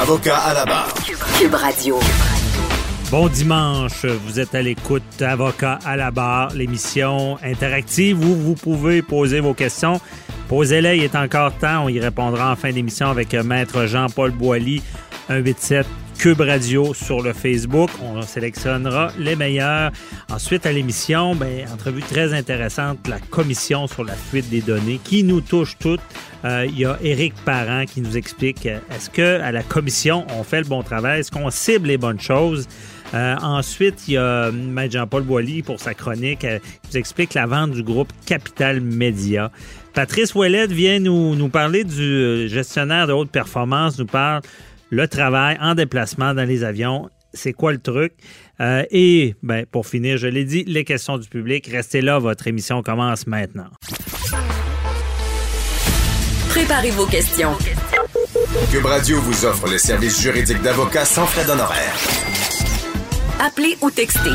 Avocat à la barre. Cube Radio. Bon dimanche, vous êtes à l'écoute Avocat à la barre, l'émission interactive où vous pouvez poser vos questions. Posez-les, il est encore temps, on y répondra en fin d'émission avec Maître Jean-Paul Boilly, 187 Cube Radio sur le Facebook. On sélectionnera les meilleurs. Ensuite, à l'émission, ben, entrevue très intéressante, la commission sur la fuite des données qui nous touche toutes. Euh, il y a Éric Parent qui nous explique euh, est-ce que à la commission, on fait le bon travail? Est-ce qu'on cible les bonnes choses? Euh, ensuite, il y a Maître Jean-Paul Boilly pour sa chronique euh, qui nous explique la vente du groupe Capital Média. Patrice Ouellette vient nous, nous parler du gestionnaire de haute performance, nous parle le travail en déplacement dans les avions. C'est quoi le truc? Euh, et ben, pour finir, je l'ai dit, les questions du public. Restez là, votre émission commence maintenant. Préparez vos questions. Cube Radio vous offre le service juridique d'avocat sans frais d'honoraires. Appelez ou textez.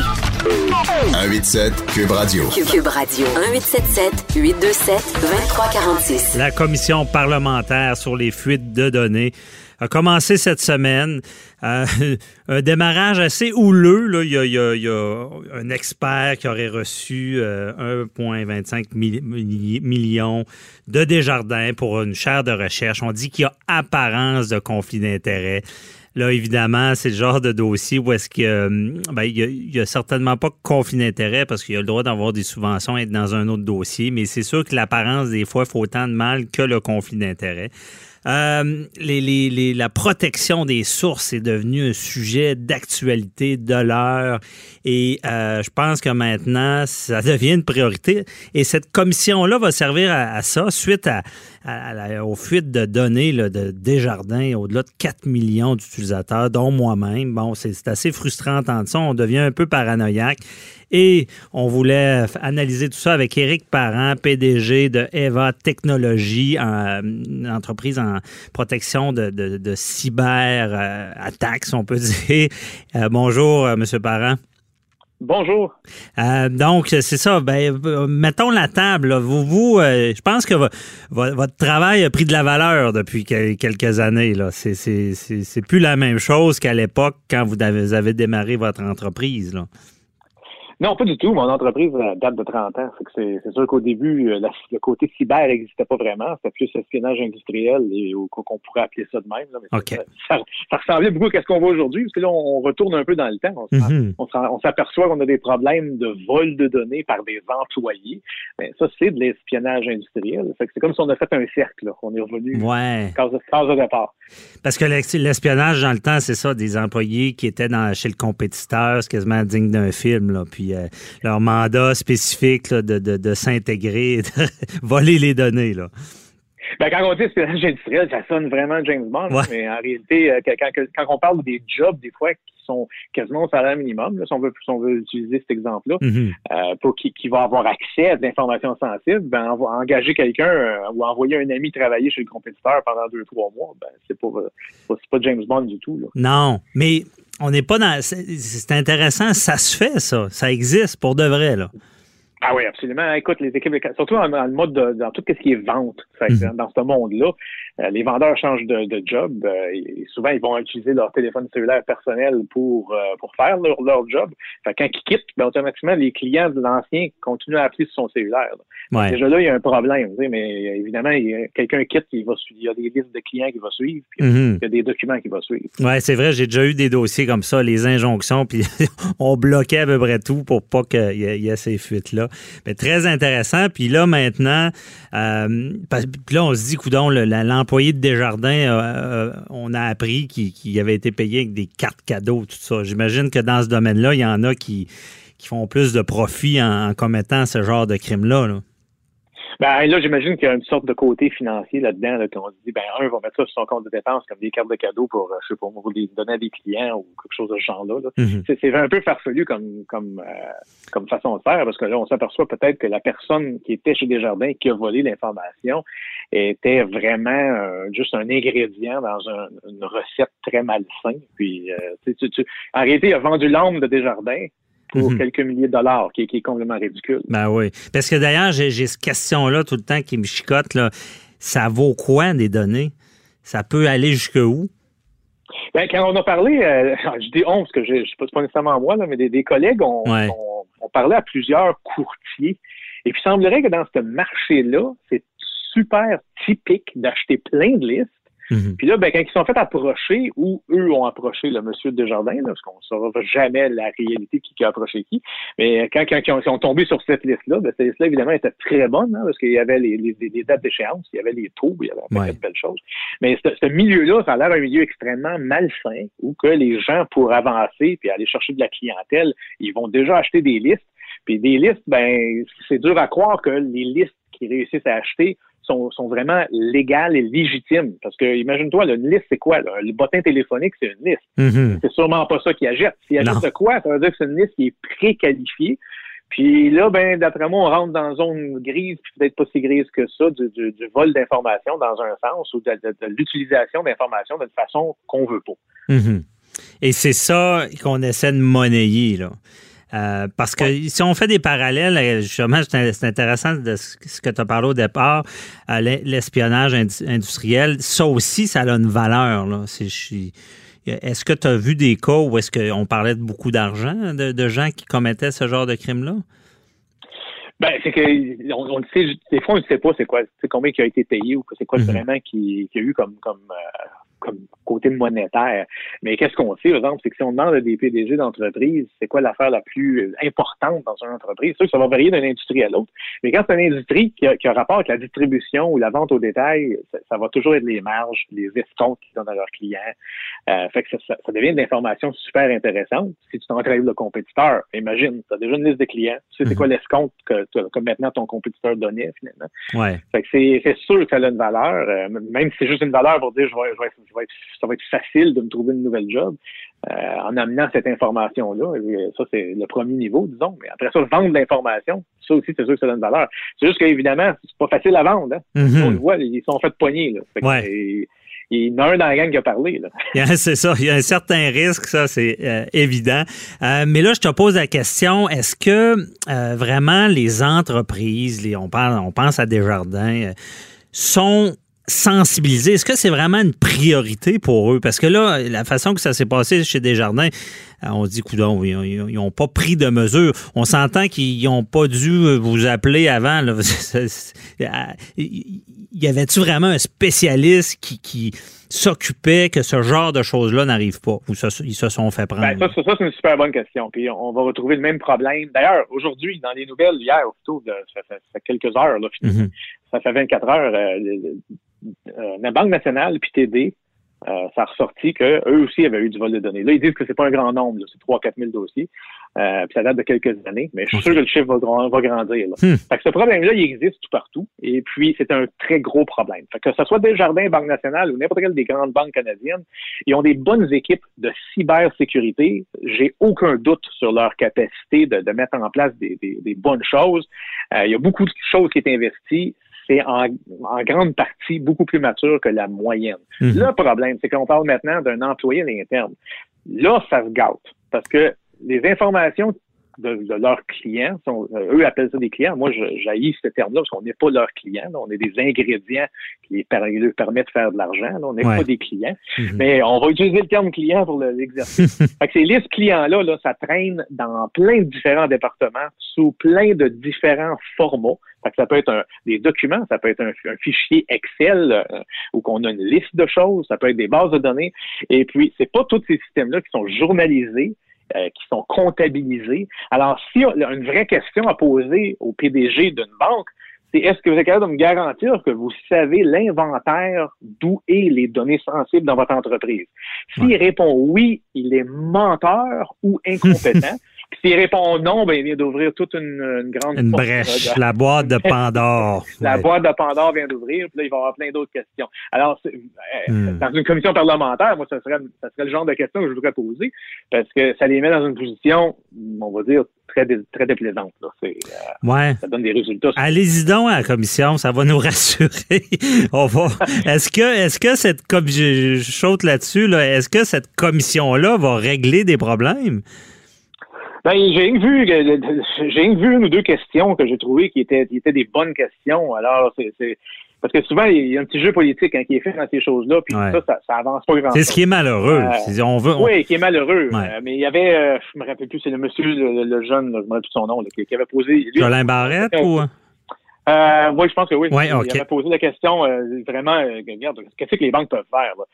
187 Cube Radio. Cube Radio. 1877 827 2346. La commission parlementaire sur les fuites de données a commencé cette semaine. Euh, un démarrage assez houleux. Là. Il, y a, un expert qui aurait reçu euh, 1,25 mi millions de Desjardins pour une chaire de recherche. On dit qu'il y a apparence de conflit d'intérêts. Là, évidemment, c'est le genre de dossier où est-ce que ben, il n'y a, a, certainement pas conflit d'intérêt parce qu'il y a le droit d'avoir des subventions et être dans un autre dossier, mais c'est sûr que l'apparence, des fois, fait autant de mal que le conflit d'intérêt. Euh, la protection des sources est devenu un sujet d'actualité de l'heure et euh, je pense que maintenant, ça devient une priorité. Et cette commission-là va servir à ça suite à, à, à, aux fuites de données là, de Desjardins, au-delà de 4 millions d'utilisateurs, dont moi-même. Bon, c'est assez frustrant d'entendre ça. On devient un peu paranoïaque. Et on voulait analyser tout ça avec Éric Parent, PDG de Eva Technologies, une entreprise en protection de, de, de cyber-attaques, on peut dire. Euh, bonjour, euh, Monsieur Parent. Bonjour. Euh, donc, c'est ça. Ben, mettons la table. Vous, vous euh, je pense que votre travail a pris de la valeur depuis quelques années. Là. C'est, c'est, plus la même chose qu'à l'époque quand vous avez, démarré votre entreprise. Non, pas du tout. Mon entreprise date de 30 ans. C'est, sûr qu'au début, la, le côté cyber n'existait pas vraiment. C'était plus espionnage industriel et qu'on pourrait appeler ça de même. Là. Mais okay. ça, ça, ressemblait beaucoup à ce qu'on voit aujourd'hui, parce que là, on retourne un peu dans le temps. On, mm-hmm. on, s'aperçoit qu'on a des problèmes de vol de données par des employés. Mais ça, c'est de l'espionnage industriel. C'est comme si on a fait un cercle. Là. On est revenu ouais. case, case de départ. Parce que l'espionnage dans le temps, c'est ça, des employés qui étaient dans, chez le compétiteur, c'est quasiment digne d'un film. Là. Puis euh, leur mandat spécifique là, de, de, de s'intégrer, de voler les données. Là. Ben, quand on dit espionnage industriel, ça sonne vraiment James Bond, ouais. mais en réalité, euh, quand, quand, on parle des jobs, des fois, qui sont quasiment au salaire minimum, là, si, on veut, si on veut utiliser cet exemple-là, mm -hmm. euh, pour qui, qui va avoir accès à de l'information sensible, ben, engager quelqu'un euh, ou envoyer un ami travailler chez le compétiteur pendant deux, trois mois, ben, c'est pas, pas, pas James Bond du tout. Là. Non, mais on n'est pas dans. C'est intéressant, ça se fait, ça. Ça existe pour de vrai, là. Ah oui, absolument. Écoute, les équipes, surtout dans, dans le mode de, dans tout ce qui est vente, -hmm. dans ce monde-là, les vendeurs changent de, de job. Euh, et souvent, ils vont utiliser leur téléphone cellulaire personnel pour euh, pour faire leur, leur job. Fait, quand ils quittent, ben, automatiquement, les clients de l'ancien continuent à appeler sur son cellulaire. Ouais. Déjà là, il y a un problème. Mais évidemment, quelqu'un quitte, il, va, il y a des listes de clients qui va suivre, puis mm -hmm. il y a des documents qui va suivre. Oui, c'est vrai, j'ai déjà eu des dossiers comme ça, les injonctions, puis on bloquait à peu près tout pour pas qu'il y, y, ait ces fuites-là. Mais très intéressant. Puis là, maintenant, euh, puis là, on se dit, coudon, l'employé de Desjardins, euh, euh, on a appris qu'il qu avait été payé avec des cartes cadeaux, tout ça. J'imagine que dans ce domaine-là, il y en a qui, font plus de profit en, commettant ce genre de crime-là. Là. Ben là, j'imagine qu'il y a une sorte de côté financier là-dedans, là, qu'on se dit, ben un, va mettre ça sur son compte de dépenses comme des cartes de cadeaux pour, euh, je sais pas, pour les donner à des clients ou quelque chose de ce genre-là. Mhm. C'est un peu farfelu comme comme euh, comme façon de faire, parce que là, on s'aperçoit peut-être que la personne qui était chez Desjardins qui a volé l'information était vraiment euh, juste un ingrédient dans une recette très malsaine. Puis, tu, tu, en réalité, il a vendu l'âme de Desjardins pour mhm. quelques milliers de dollars, qui, est complètement ridicule. Ben oui. Parce que d'ailleurs, j'ai cette question-là tout le temps qui me chicote. Là. Ça vaut quoi des données? Ça peut aller jusqu'où? Ben, quand on a parlé, euh, je dis on, parce que je ne sais pas nécessairement moi, là, mais des, collègues ont, on, parlé à plusieurs courtiers. Et puis, il semblerait que dans ce marché-là, c'est super typique d'acheter plein de listes Mhm. Puis là, ben, quand ils sont fait approcher, ou eux ont approché le monsieur Desjardins, là, parce qu'on ne saura jamais la réalité qui, a approché qui, mais quand, quand, ils, ont, tombé sur cette liste-là, ben, cette liste-là, évidemment, était très bonne, hein, parce qu'il y avait les, les, dates d'échéance, il y avait les taux, il y avait de belles choses. Mais ce, ce milieu-là, ça a l'air un milieu extrêmement malsain, où que les gens, pour avancer puis aller chercher de la clientèle, ils vont déjà acheter des listes. Puis des listes, ben, c'est dur à croire que les listes qui réussissent à acheter sont, sont vraiment légales et légitimes. Parce que imagine-toi, une liste, c'est quoi? Le bottin téléphonique, c'est une liste. Mm-hmm. C'est sûrement pas ça qui achète. S'il achète quoi? Ça veut dire que c'est une liste qui est préqualifiée. Puis là, ben, d'après moi, on rentre dans une zone grise, puis peut-être pas si grise que ça, du, du, vol d'informations dans un sens ou de, l'utilisation d'informations d'une façon qu'on veut pas. Mm-hmm. Et c'est ça qu'on essaie de monnayer, là. Euh, parce que si on fait des parallèles, euh, justement, c'est intéressant de ce que tu as parlé au départ, euh, l'espionnage industriel, ça aussi, ça a une valeur. Est-ce que tu as vu des cas où est-ce qu'on parlait de beaucoup d'argent, de, gens qui commettaient ce genre de crime-là? Ben, c'est que on, sait, des fois, on ne sait pas c'est quoi, c'est combien qui a été payé ou c'est quoi mm-hmm. vraiment qui, qui, a eu comme, comme comme côté monétaire. Mais qu'est-ce qu'on sait, par exemple, c'est que si on demande à des PDG d'entreprise, c'est quoi l'affaire la plus importante dans une entreprise, c'est sûr que ça va varier d'une industrie à l'autre. Mais quand c'est une industrie qui a, qui a, rapport avec la distribution ou la vente au détail, ça, va toujours être les marges, les escomptes qu'ils donnent à leurs clients. Euh, fait que ça, ça, devient une information super intéressante. Si tu t'entraînes le compétiteur, imagine, tu as déjà une liste de clients, tu sais c'est mhm. quoi l'escompte que, que, maintenant ton compétiteur donnait finalement. Ouais. Fait que c'est sûr que ça a une valeur, euh, même si c'est juste une valeur pour dire je vais, je vais, ça va être facile de me trouver une nouvelle job euh, en amenant cette information-là. Ça, c'est le premier niveau, disons. Mais après ça, vendre l'information, ça aussi, c'est sûr que ça donne valeur. C'est juste qu'évidemment, c'est pas facile à vendre. Hein. Mm-hmm. On le voit, ils sont faits de poignées. Là. il y en a un dans la gang qui a parlé. c'est ça. Il y a un certain risque, ça, c'est euh, évident. Euh, mais là, je te pose la question, est-ce que vraiment les entreprises, les, on, parle, on pense à Desjardins, sont sensibiliser? Est-ce que c'est vraiment une priorité pour eux? Parce que là, la façon que ça s'est passé chez Desjardins, euh, on dit, coudon, ils n'ont pas pris de mesures. On s'entend qu'ils n'ont pas dû vous appeler avant. y avait-tu vraiment un spécialiste qui, s'occupait que ce genre de choses-là n'arrive pas? Ou ils se sont fait prendre? Ben, ça, c'est une super bonne question. Puis on va retrouver le même problème. D'ailleurs, aujourd'hui, dans les nouvelles, hier, plutôt, ça, fait, quelques heures, là, mm-hmm. ça fait 24 heures, euh, euh, la Banque nationale puis TD, euh, ça a ressorti qu'eux aussi avaient eu du vol de données. Là, ils disent que c'est pas un grand nombre, c'est 3 4 000 dossiers. Euh, puis ça date de quelques années, mais je suis sûr que le chiffre va, grandir. Là. Hmm. Fait que ce problème-là, il existe tout partout. Et puis, c'est un très gros problème. Fait que ce soit Desjardins, Banque nationale ou n'importe quelle des grandes banques canadiennes, ils ont des bonnes équipes de cybersécurité. J'ai aucun doute sur leur capacité de, mettre en place des, bonnes choses. il y a beaucoup de choses qui sont investies c'est en, grande partie beaucoup plus mature que la moyenne. Mhm. Le problème, c'est qu'on parle maintenant d'un employé à l'interne. Là, ça se gâte parce que les informations de, leurs clients. Sont, euh, eux appellent ça des clients. Moi, j'haïs ce terme-là parce qu'on n'est pas leurs clients. On est des ingrédients qui les leur permettent de faire de l'argent. On n'est pas des clients. Mhm. Mais on va utiliser le terme client pour l'exercice. fait que ces listes clients-là, là, ça traîne dans plein de différents départements, sous plein de différents formats. Ça peut être un, des documents, ça peut être un, fichier Excel euh, où qu'on a une liste de choses, ça peut être des bases de données. Et puis, c'est pas tous ces systèmes-là qui sont journalisés euh, qui sont comptabilisés. Alors, si une vraie question à poser au PDG d'une banque, c'est est-ce que vous êtes capable de me garantir que vous savez l'inventaire d'où est les données sensibles dans votre entreprise? S'il répond oui, il est menteur ou incompétent. S'il répond non, ben, il vient d'ouvrir toute une, une grande Une brèche, là, la boîte de Pandore. la Ouais. boîte de Pandore vient d'ouvrir, puis là, il va y avoir plein d'autres questions. Alors, euh, Hmm. dans une commission parlementaire, moi, ça serait, ça serait le genre de questions que je voudrais poser, parce que ça les met dans une position, on va dire, très, dé- très déplaisante. Là. C'est, euh, Ouais. ça donne des résultats. Allez-y donc à la commission, ça va nous rassurer. On va. Est-ce que, est-ce que cette com- je, je saute là-dessus, là, est-ce que cette commission-là va régler des problèmes? Ben, j'ai vu, que- j'ai vu une ou deux questions que j'ai trouvées qui étaient, qui étaient des bonnes questions. Alors, c'est, parce que souvent, il y a un petit jeu politique hein, qui est fait dans ces choses-là, puis Ouais. ça, ça, ça avance pas grand C'est ce qui est malheureux. Euh, on veut, on- Oui, qui est malheureux. Ouais. Euh, mais il y avait, euh, je me rappelle plus, c'est le monsieur, le, le jeune, là, je me rappelle plus son nom, là, qui, qui avait posé. lui, Jolin Barrette ou? Euh, oui, je pense que oui. Ouais, ok. Il avait posé la question euh, vraiment, euh, regarde, qu'est-ce que les banques peuvent faire? là?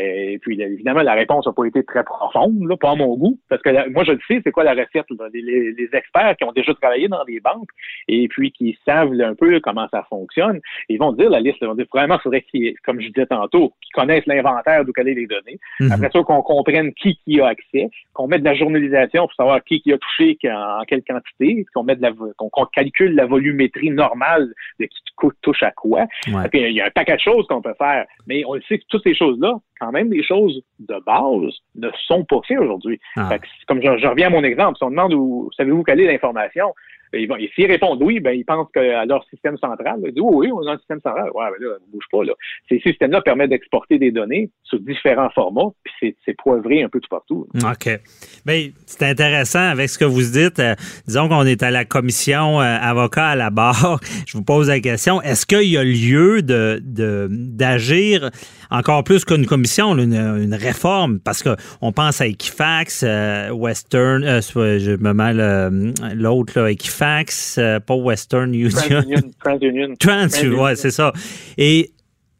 Et puis, là, évidemment, la réponse n'a pas été très profonde, là, pas à mon goût, parce que la- moi, je le sais, c'est quoi la recette? là? Les, les- les experts qui ont déjà travaillé dans des banques et puis qui savent là, un peu comment ça fonctionne, ils vont dire la liste, ils vont dire, vraiment, il faudrait qu'ils, comme je disais tantôt, qu'ils connaissent l'inventaire d'où est les données. Mhm. Après ça, qu'on comprenne qui qui a accès, qu'on mette de la journalisation pour savoir qui qui a touché en, en quelle quantité, qu'on mette calcule la volumétrie normale de qui touche à quoi. Ouais. Puis, il y a un paquet de choses qu'on peut faire, mais on le sait que toutes ces choses-là, quand même, les choses de base ne sont pas faites aujourd'hui. Ah. Comme je, je reviens à mon exemple, si on demande où savez-vous quelle est l'information, et s'ils répondent oui, ben ils pensent qu'à leur système central, ils disent oui, oui, on a un système central. Ouais, ben là, ne bouge pas là. Ces systèmes-là permettent d'exporter des données sous différents formats, puis c'est, poivré un peu tout partout. OK. Bien, c'est intéressant avec ce que vous dites. Euh, disons qu'on est à la commission euh, avocat à la barre. Je vous pose la question, est-ce qu'il y a lieu de, de- d'agir encore plus qu'une commission, une, réforme? Parce qu'on pense à Equifax, euh, Western, je me euh, l'autre, Equifax, euh, pas Western Union. TransUnion, TransUnion. Trans, TransUnion. ouais, c'est ça. Et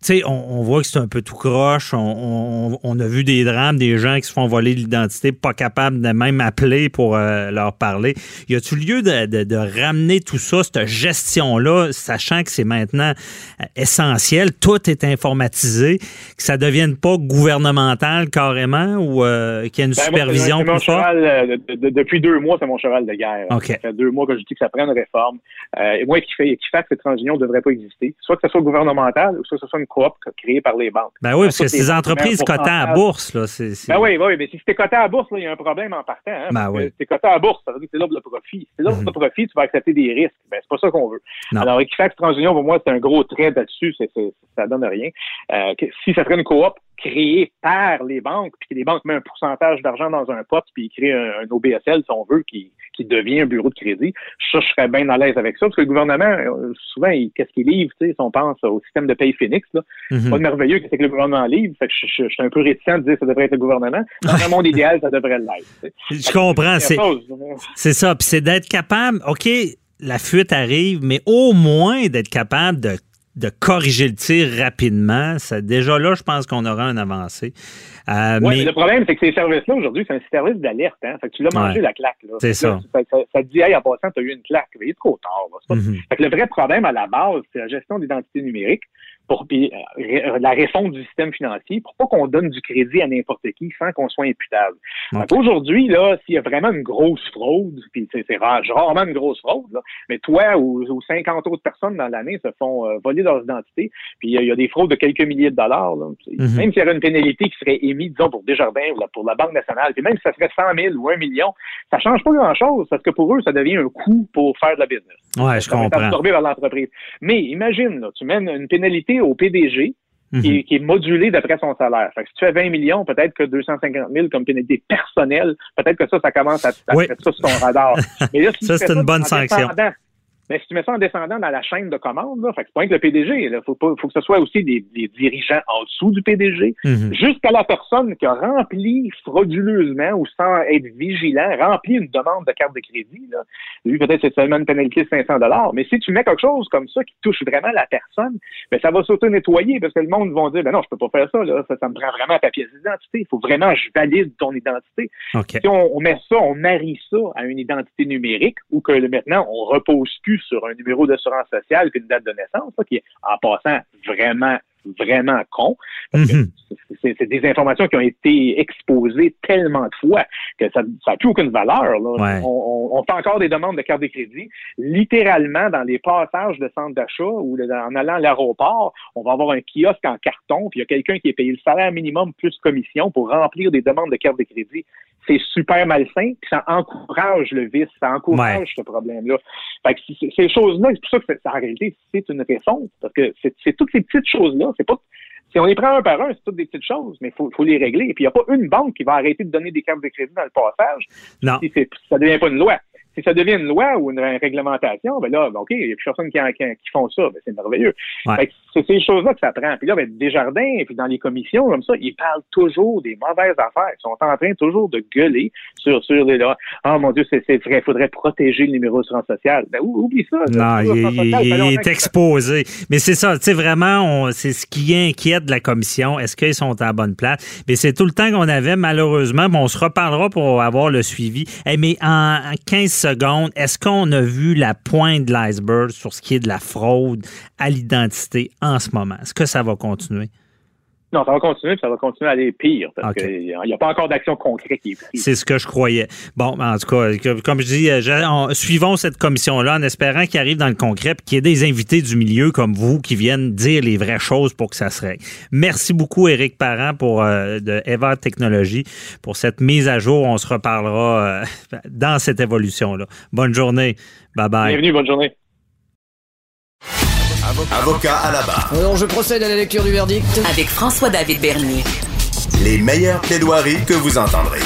sais, on, on voit que c'est un peu tout croche. On, on- on a vu des drames, des gens qui se font voler l'identité, pas capables de même appeler pour euh, leur parler. Y a-tu lieu de, de- de ramener tout ça, cette gestion-là, sachant que c'est maintenant euh, essentiel, tout est informatisé, que ça devienne pas gouvernemental carrément ou euh, qu'il y ait une Ben, moi, supervision c'est mon plus forte? cheval, euh, de- de- depuis deux mois, c'est mon cheval de guerre. OK. Ça fait deux mois que je dis que ça prend une réforme. Euh, et moi, qui fait, qui fait que cette transition ne devrait pas exister. Soit que ce soit gouvernemental, ou soit que ce soit une coop créée par les banques. Ben oui, parce que ces entreprises cotées à bourse, là, c'est. c'est- Ben oui, oui, mais si c'était coté à bourse, là, il y a un problème en partant. Hein, Ben oui. Si t'es coté à bourse, ça veut dire que c'est là pour le profit. Si c'est là pour Mhm. le profit, tu vas accepter des risques. Ben, c'est pas ça qu'on veut. Non. Alors, Equifax TransUnion, pour moi, c'est un gros trait là-dessus. C'est, c'est- ça donne rien. Euh, que- si ça serait une coop créée par les banques, puis que les banques mettent un pourcentage d'argent dans un pot, puis ils créent un, un OBSL, si on veut, qui, qui devient un bureau de crédit, ça, je serais bien à l'aise avec ça, parce que le gouvernement, euh, souvent, il- qu'est-ce qu'il livre, tu sais, si on pense au système de paye Phoenix, là, Mhm. pas de merveilleux que c'est que le gouvernement livre, fait que je, je- je suis un peu réticent de dire que ça devrait être le gouvernement. Dans un monde idéal, ça devrait l'être. Je comprends. Chose. C'est ça. Puis c'est d'être capable, OK, la fuite arrive, mais au moins d'être capable de, de corriger le tir rapidement. Ça, déjà là, je pense qu'on aura un avancé. Euh, Ouais, mais mais le problème, c'est que ces services-là, aujourd'hui, c'est un service d'alerte. Hein? Fait que tu l'as mangé, la claque. Là. C'est ça. Ça, ça te dit, hey, en passant, tu as eu une claque. Mais il est trop tard. Là. Mhm. Fait que le vrai problème à la base, c'est la gestion d'identité numérique. Pour, puis, euh, la réforme du système financier pour pas qu'on donne du crédit à n'importe qui sans qu'on soit imputable. Qu'aujourd'hui, là, s'il y a vraiment une grosse fraude, puis c'est, c'est rare- rarement une grosse fraude, là, mais toi ou, ou 50 autres personnes dans l'année se font euh, voler leurs identités, puis il y, a- il y a des fraudes de quelques milliers de dollars. Là. Mhm. Même s'il y avait une pénalité qui serait émise, disons, pour Desjardins ou pour la Banque nationale, puis même si ça serait 100 000 ou 1 million, ça change pas grand-chose parce que pour eux, ça devient un coût pour faire de la business. ouais, je Ça comprends. absorbé par l'entreprise. Mais imagine, là, tu mènes une pénalité au PDG Mhm. qui, est, qui est modulée d'après son salaire. Fait que si tu fais 20 millions, peut-être que 250 000 comme pénalité personnelle, peut-être que ça, ça commence à, à Oui. mettre ça sur ton radar. Mais là, si Ça, c'est une bonne sanction. Mais si tu mets ça en descendant dans la chaîne de commande, là, fait que c'est pas que le PDG, il faut, faut que ce soit aussi des, des dirigeants en dessous du PDG, Mhm. jusqu'à la personne qui a rempli frauduleusement ou sans être vigilant, rempli une demande de carte de crédit. Là. Lui, peut-être c'est seulement une pénalité de 500 dollars, mais si tu mets quelque chose comme ça qui touche vraiment la personne, ben ça va s'auto-nettoyer parce que le monde va dire, ben non, je peux pas faire ça, là, ça, ça me prend vraiment ta pièce d'identité. Il faut vraiment que je valide ton identité. Si on, on met ça, on marie ça à une identité numérique ou que maintenant, on repose plus sur un numéro d'assurance sociale qu'une date de naissance, là, qui est en passant vraiment, vraiment con. Mhm. c'est- des informations qui ont été exposées tellement de fois que ça n'a plus aucune valeur. Là. On, on, fait encore des demandes de carte de crédit. Littéralement, dans les passages de centre d'achat ou en allant à l'aéroport, on va avoir un kiosque en carton, puis il y a quelqu'un qui est payé le salaire minimum plus commission pour remplir des demandes de carte de crédit c'est super malsain, puis ça encourage le vice, ça encourage ce problème-là. Fait que ces choses-là, c'est pour ça que en réalité, c'est une réponse, parce que c'est toutes ces petites choses-là, c'est pas si on les prend un par un, c'est toutes des petites choses, mais il faut, faut, les régler. Et puis, il n'y a pas une banque qui va arrêter de donner des cartes de crédit dans le passage non. si ça ne devient pas une loi. Si ça devient une loi ou une, réglementation, ben là, OK, il n'y a plus personne qui, qui, font ça. Ben c'est merveilleux. C'est ces choses-là que ça prend. Puis là, ben, Desjardins, et puis dans les commissions, comme ça, ils parlent toujours des mauvaises affaires. Ils sont en train toujours de gueuler sur, sur les lois. Ah, oh, mon Dieu, c'est vrai, il faudrait protéger le numéro d'assurance sociale. Ben, oublie ça. Non, il, est exposé. Mais c'est ça, tu sais, vraiment, c'est ce qui inquiète la commission. Est-ce qu'ils sont à la bonne place? Mais c'est tout le temps qu'on avait, malheureusement. on se reparlera pour avoir le suivi. mais en 15 secondes, est-ce qu'on a vu la pointe de l'iceberg sur ce qui est de la fraude à l'identité en ce moment? Est-ce que ça va continuer? Non, ça va continuer, ça va continuer à aller pire parce qu'il n'y a pas encore d'action concrète qui est prise. C'est ce que je croyais. Bon, en tout cas, comme je dis, euh, suivons cette commission-là en espérant qu'il arrive dans le concret et qu'il y ait des invités du milieu comme vous qui viennent dire les vraies choses pour que ça se règle. Merci beaucoup, Éric Parent, pour euh, de Eva Technologies, pour cette mise à jour. On se reparlera euh, dans cette évolution-là. Bonne journée. Bye bye. Bienvenue, bonne journée. Avocat à la barre. Alors, je procède à la lecture du verdict. Avec François-David Bernier. Les meilleures plaidoiries que vous entendrez.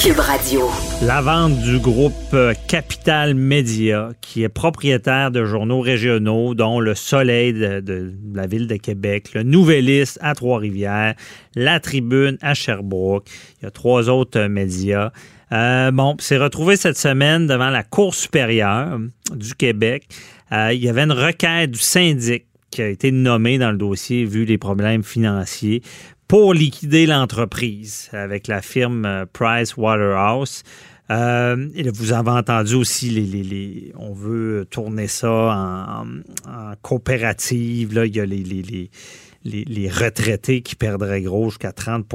Cube Radio. La vente du groupe euh, Capital Média, qui est propriétaire de journaux régionaux, dont Le Soleil de, la ville de Québec, le Nouvelliste à Trois-Rivières, La Tribune à Sherbrooke. Il y a trois autres euh, médias. Euh, bon, c'est retrouvé cette semaine devant la Cour supérieure du Québec. Euh, il y avait une requête du syndic qui a été nommé dans le dossier vu les problèmes financiers pour liquider l'entreprise avec la firme euh, Price Waterhouse. Euh, vous avez entendu aussi, on veut tourner ça en, coopérative. Là, il y a les, retraités qui perdraient gros jusqu'à 30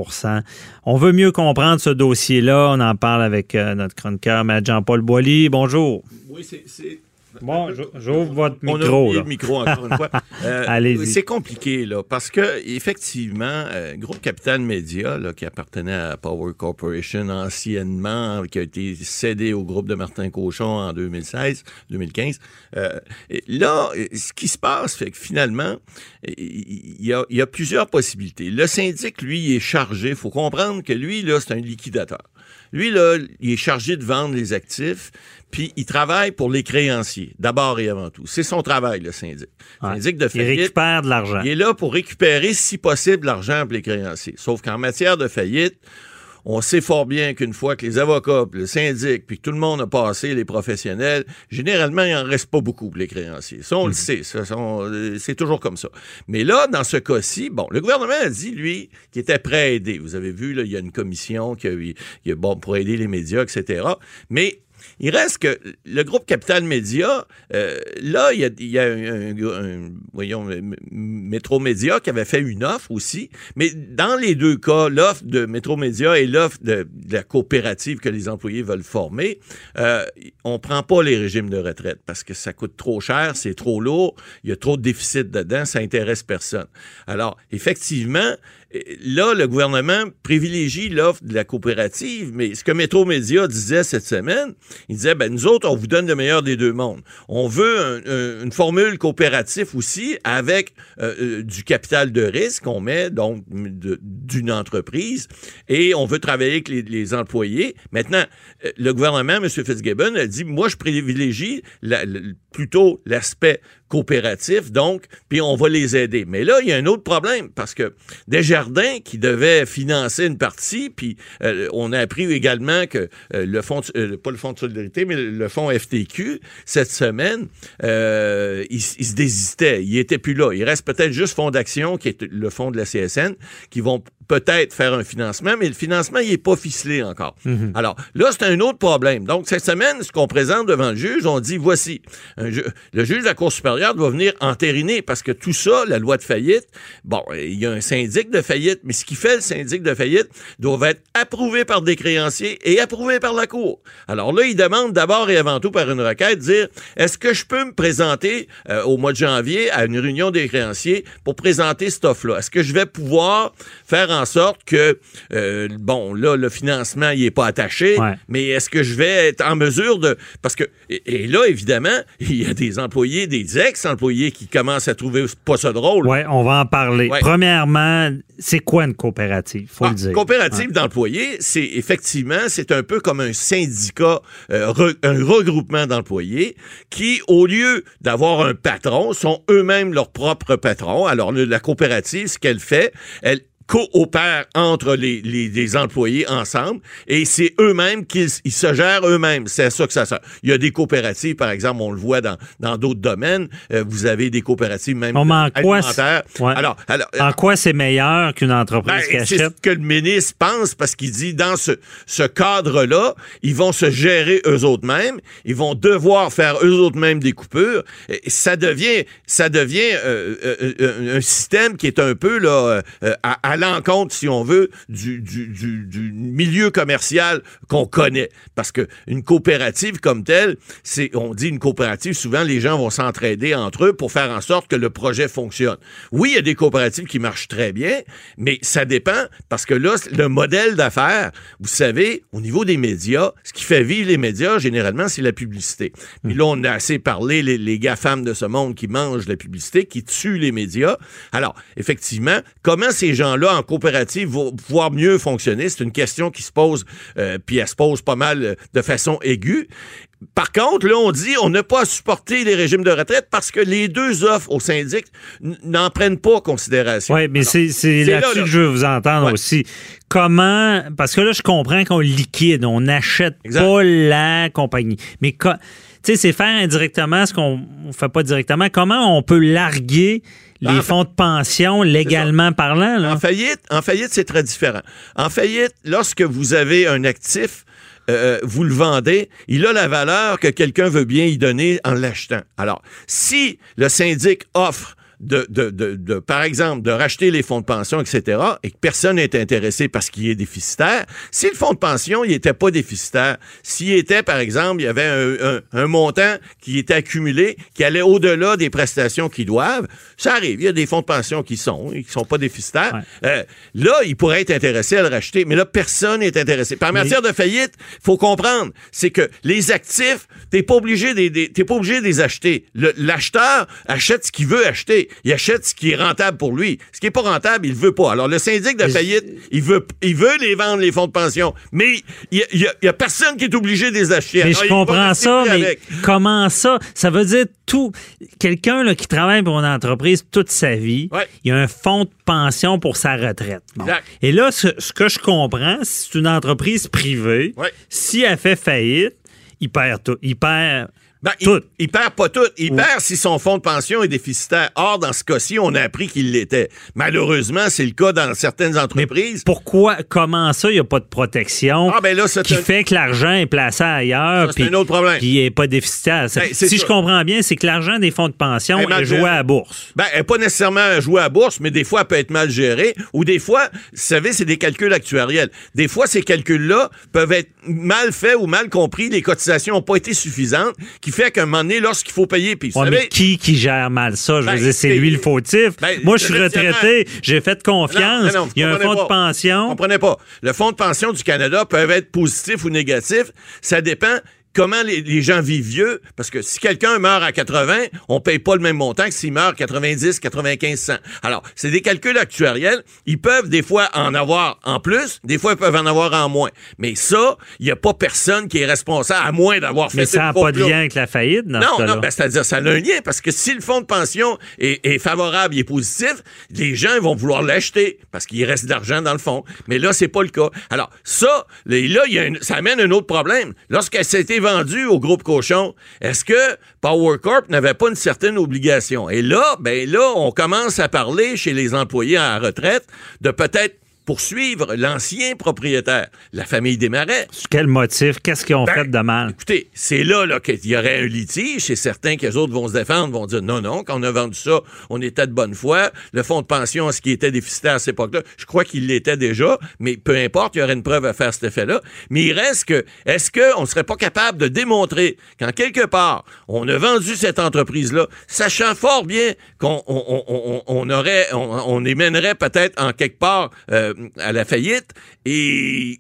On veut mieux comprendre ce dossier-là. On en parle avec notre chroniqueur, Jean-Paul Boilly. Bonjour. Oui, c'est Bon, j'ouvre votre micro. On a le micro encore une fois. Euh, c'est compliqué, là, parce que, effectivement, euh, Groupe Capital Média, là, qui appartenait à Power Corporation anciennement, qui a été cédé au groupe de Martin Cochon en 2016-2015, euh, là, ce qui se passe, fait que finalement, il y, a, y a plusieurs possibilités. Le syndic, lui, est chargé. Il faut comprendre que lui, là, c'est un liquidateur. Lui, là, il est chargé de vendre les actifs, puis il travaille pour les créanciers, d'abord et avant tout. C'est son travail, le syndic. syndic de faillite. Il récupère de l'argent. Il est là pour récupérer, si possible, l'argent pour les créanciers. Sauf qu'en matière de faillite, on sait fort bien qu'une fois que les avocats, le syndic, puis tout le monde a passé, les professionnels, généralement, il n'en reste pas beaucoup pour les créanciers. Ça, on le mhm. sait. Euh, c'est toujours comme ça. Mais là, dans ce cas-ci, bon, le gouvernement a dit, lui, qu'il était prêt à aider. Vous avez vu, là, il y a une commission qui a, bon, pour aider les médias, etc. Mais il reste que le groupe Capital Média, euh, là, il y a, un, voyons, Métro Média qui avait fait une offre aussi, mais dans les deux cas, l'offre de Métro Média et l'offre de, la coopérative que les employés veulent former, euh, on prend pas les régimes de retraite parce que ça coûte trop cher, c'est trop lourd, il y a trop de déficit dedans, ça intéresse personne. Alors, effectivement, là, le gouvernement privilégie l'offre de la coopérative, mais ce que Métro Média disait cette semaine, il disait, ben, nous autres, on vous donne le meilleur des deux mondes. On veut une formule coopérative aussi avec euh, euh, du capital de risque qu'on met, donc, d'une entreprise, et on veut travailler avec les, employés. Maintenant, euh, le gouvernement, M. Fitzgibbon, a dit, moi, je privilégie plutôt l'aspect coopératif, donc, puis on va les aider. Mais là, il y a un autre problème, parce que Desjardins, qui devait financer une partie, puis euh, on a appris également que euh, le fonds, euh, pas le fonds de solidarité, mais le fonds FTQ, cette semaine, il, se désistait. Il était plus là. Il reste peut-être juste Fonds d'action, qui est le fonds de la CSN, qui vont peut-être faire un financement, mais le financement, il n'est pas ficelé encore. Alors, là, c'est un autre problème. Donc, cette semaine, ce qu'on présente devant le juge, on dit, voici, ju- le juge de la Cour supérieure doit venir entériner parce que tout ça, la loi de faillite, bon, il y a un syndic de faillite, mais ce qui fait le syndic de faillite doit être approuvé par des créanciers et approuvé par la Cour. Alors là, il demande d'abord et avant tout par une requête, dire, est-ce que je peux me présenter euh, au mois de janvier à une réunion des créanciers pour présenter cette offre-là? Est-ce que je vais pouvoir faire en sorte que, euh, bon, là, le financement, il est pas attaché, Ouais. mais est-ce que je vais être en mesure de... Parce que, et, et là, évidemment, il y a des employés, des ex-employés qui commencent à trouver pas ça drôle. Oui, on va en parler. Ouais. Premièrement, c'est quoi une coopérative? Faut Ah, le dire. coopérative d'employés, c'est effectivement, c'est un peu comme un syndicat, euh, re- un regroupement d'employés qui, au lieu d'avoir un patron, sont eux-mêmes leurs propres patrons. Alors, le- la coopérative, ce qu'elle fait, elle coopèrent entre les, les, les employés ensemble et c'est eux-mêmes qu'ils ils se gèrent eux-mêmes. C'est ça que ça sert. Il y a des coopératives, par exemple, on le voit dans dans d'autres domaines. Euh, vous avez des coopératives même On en quoi, alimentaires. c'est- ouais. Alors, alors En quoi c'est meilleur qu'une entreprise qui ben, c'est ce que le ministre pense parce qu'il dit dans ce, ce cadre-là, ils vont se gérer eux autres mêmes, ils vont devoir faire eux autres mêmes des coupures. Et ça devient, ça devient euh, euh, euh, un système qui est un peu là euh, à, à l'encontre, si on veut, du, milieu commercial qu'on connaît. Parce que une coopérative comme telle, c'est, on dit une coopérative, souvent les gens vont s'entraider entre eux pour faire en sorte que le projet fonctionne. Oui, il y a des coopératives qui marchent très bien, mais ça dépend parce que là, le modèle d'affaires, vous savez, au niveau des médias, ce qui fait vivre les médias, généralement, c'est la publicité. Puis là, on a assez parlé, les, les gars-femmes de ce monde qui mangent la publicité, qui tuent les médias. Alors, effectivement, comment ces gens-là en coopérative vont pouvoir mieux fonctionner, c'est une question qui se pose, euh, puis elle se pose pas mal euh, de façon aiguë. Par contre, là, on dit on n'a pas à supporter les régimes de retraite parce que les deux offres au syndic n'en prennent pas considération. Oui, mais c'est c'est c'est là, là-dessus là. que je veux vous entendre Ouais. aussi. Comment, parce que là, je comprends qu'on liquide, on n'achète pas la compagnie. Mais tu sais, c'est faire indirectement ce qu'on ne fait pas directement. Comment on peut larguer les En fonds de pension légalement parlant? Là? En faillite, en faillite, c'est très différent. En faillite, lorsque vous avez un actif, euh, vous le vendez, il a la valeur que quelqu'un veut bien y donner en l'achetant. Alors, si le syndic offre de, de, de, de, par exemple, de racheter les fonds de pension, etc., et que personne n'est intéressé parce qu'il est déficitaire, si le fonds de pension, il n'était pas déficitaire, s'il était, par exemple, il y avait un, un- un montant qui était accumulé, qui allait au-delà des prestations qu'ils doivent, ça arrive. Il y a des fonds de pension qui sont, et qui sont pas déficitaires. Ouais. Euh, là, il pourrait être intéressé à le racheter, mais là, personne n'est intéressé. Par matière de faillite, faut comprendre, c'est que les actifs, t'es pas obligé de, de- t'es pas obligé de les acheter. L'acheteur achète ce qu'il veut acheter. Il achète ce qui est rentable pour lui. Ce qui est pas rentable, il le veut pas. Alors, le syndic de Mais- faillite, il veut, il veut les vendre, les fonds de pension, mais il y a, personne qui est obligé de les acheter. Mais Alors, je comprends ça, mais avec. comment ça? Ça veut dire tout. Quelqu'un qui travaille pour une entreprise toute sa vie, Ouais. il a un fonds de pension pour sa retraite. Bon. Et là, ce, ce que je comprends, c'est une entreprise privée. Ouais. Si elle fait faillite, il perd tout. Il perd Ben, il, tout. il perd pas tout. Il perd si son fonds de pension est déficitaire. Or, dans ce cas-ci, on a appris qu'il l'était. Malheureusement, c'est le cas dans certaines entreprises. Pourquoi, comment ça, il n'y a pas de protection Ah, ben là, c'est qui un- fait que l'argent est placé ailleurs c'est un autre problème. puis il n'est pas déficitaire? Ben, si ça. je comprends bien, c'est que l'argent des fonds de pension Eh, est mal joué à la bourse. Ben, elle n'est pas nécessairement jouée à la bourse, mais des fois, elle peut être mal gérée. Ou des fois, vous savez, c'est des calculs actuariels. Des fois, ces calculs-là peuvent être mal faits ou mal compris. Les cotisations n'ont pas été suffisantes, qui fait qu'à un moment donné, lorsqu'il faut payer, puis vous Ouais, savez... mais qui qui gère mal ça? Je veux Ben, dire, c'est lui le fautif. Ben, Moi, je suis retraité, j'ai fait confiance. Non, non, non, vous il y a un fonds de pension. Comprenez pas. Le fonds de pension du Canada peut être positif ou négatif. Ça dépend comment les, les gens vivent vieux. Parce que si quelqu'un meurt à 80, on paye pas le même montant que s'il meurt à 90, 95, 100. Alors, c'est des calculs actuariels. Ils peuvent des fois en avoir en plus, des fois ils peuvent en avoir en moins. Mais ça, il n'y a pas personne qui est responsable, à moins d'avoir fait Mais ça n'a pas de lien avec la faillite dans Non, non, ben, c'est-à-dire, ça a un lien, parce que si le fonds de pension est, est favorable, il est positif, les gens vont vouloir l'acheter, parce qu'il reste d'argent dans le fond. Mais là, c'est pas le cas. Alors, ça, là, y a ça amène un autre problème. Lorsqu'elle s'est été vendue au groupe Cochon, est-ce que Power Corp n'avait pas une certaine obligation? Et là, ben là, on commence à parler chez les employés à la retraite de peut-être poursuivre l'ancien propriétaire, la famille Desmarais. Quel motif? Qu'est-ce qu'ils ont Ben, fait de mal? Écoutez, c'est là, là qu'il y aurait un litige. C'est certain que les autres vont se défendre, vont dire non, non, quand on a vendu ça, on était de bonne foi. Le fonds de pension, ce qui était déficitaire à cette époque-là, je crois qu'il l'était déjà, mais peu importe, il y aurait une preuve à faire cet effet-là. Mais il reste que, est-ce qu'on ne serait pas capable de démontrer qu'en quelque part, on a vendu cette entreprise-là, sachant fort bien qu'on on, on- on- aurait, on, on les mènerait peut-être en quelque part euh, à la faillite et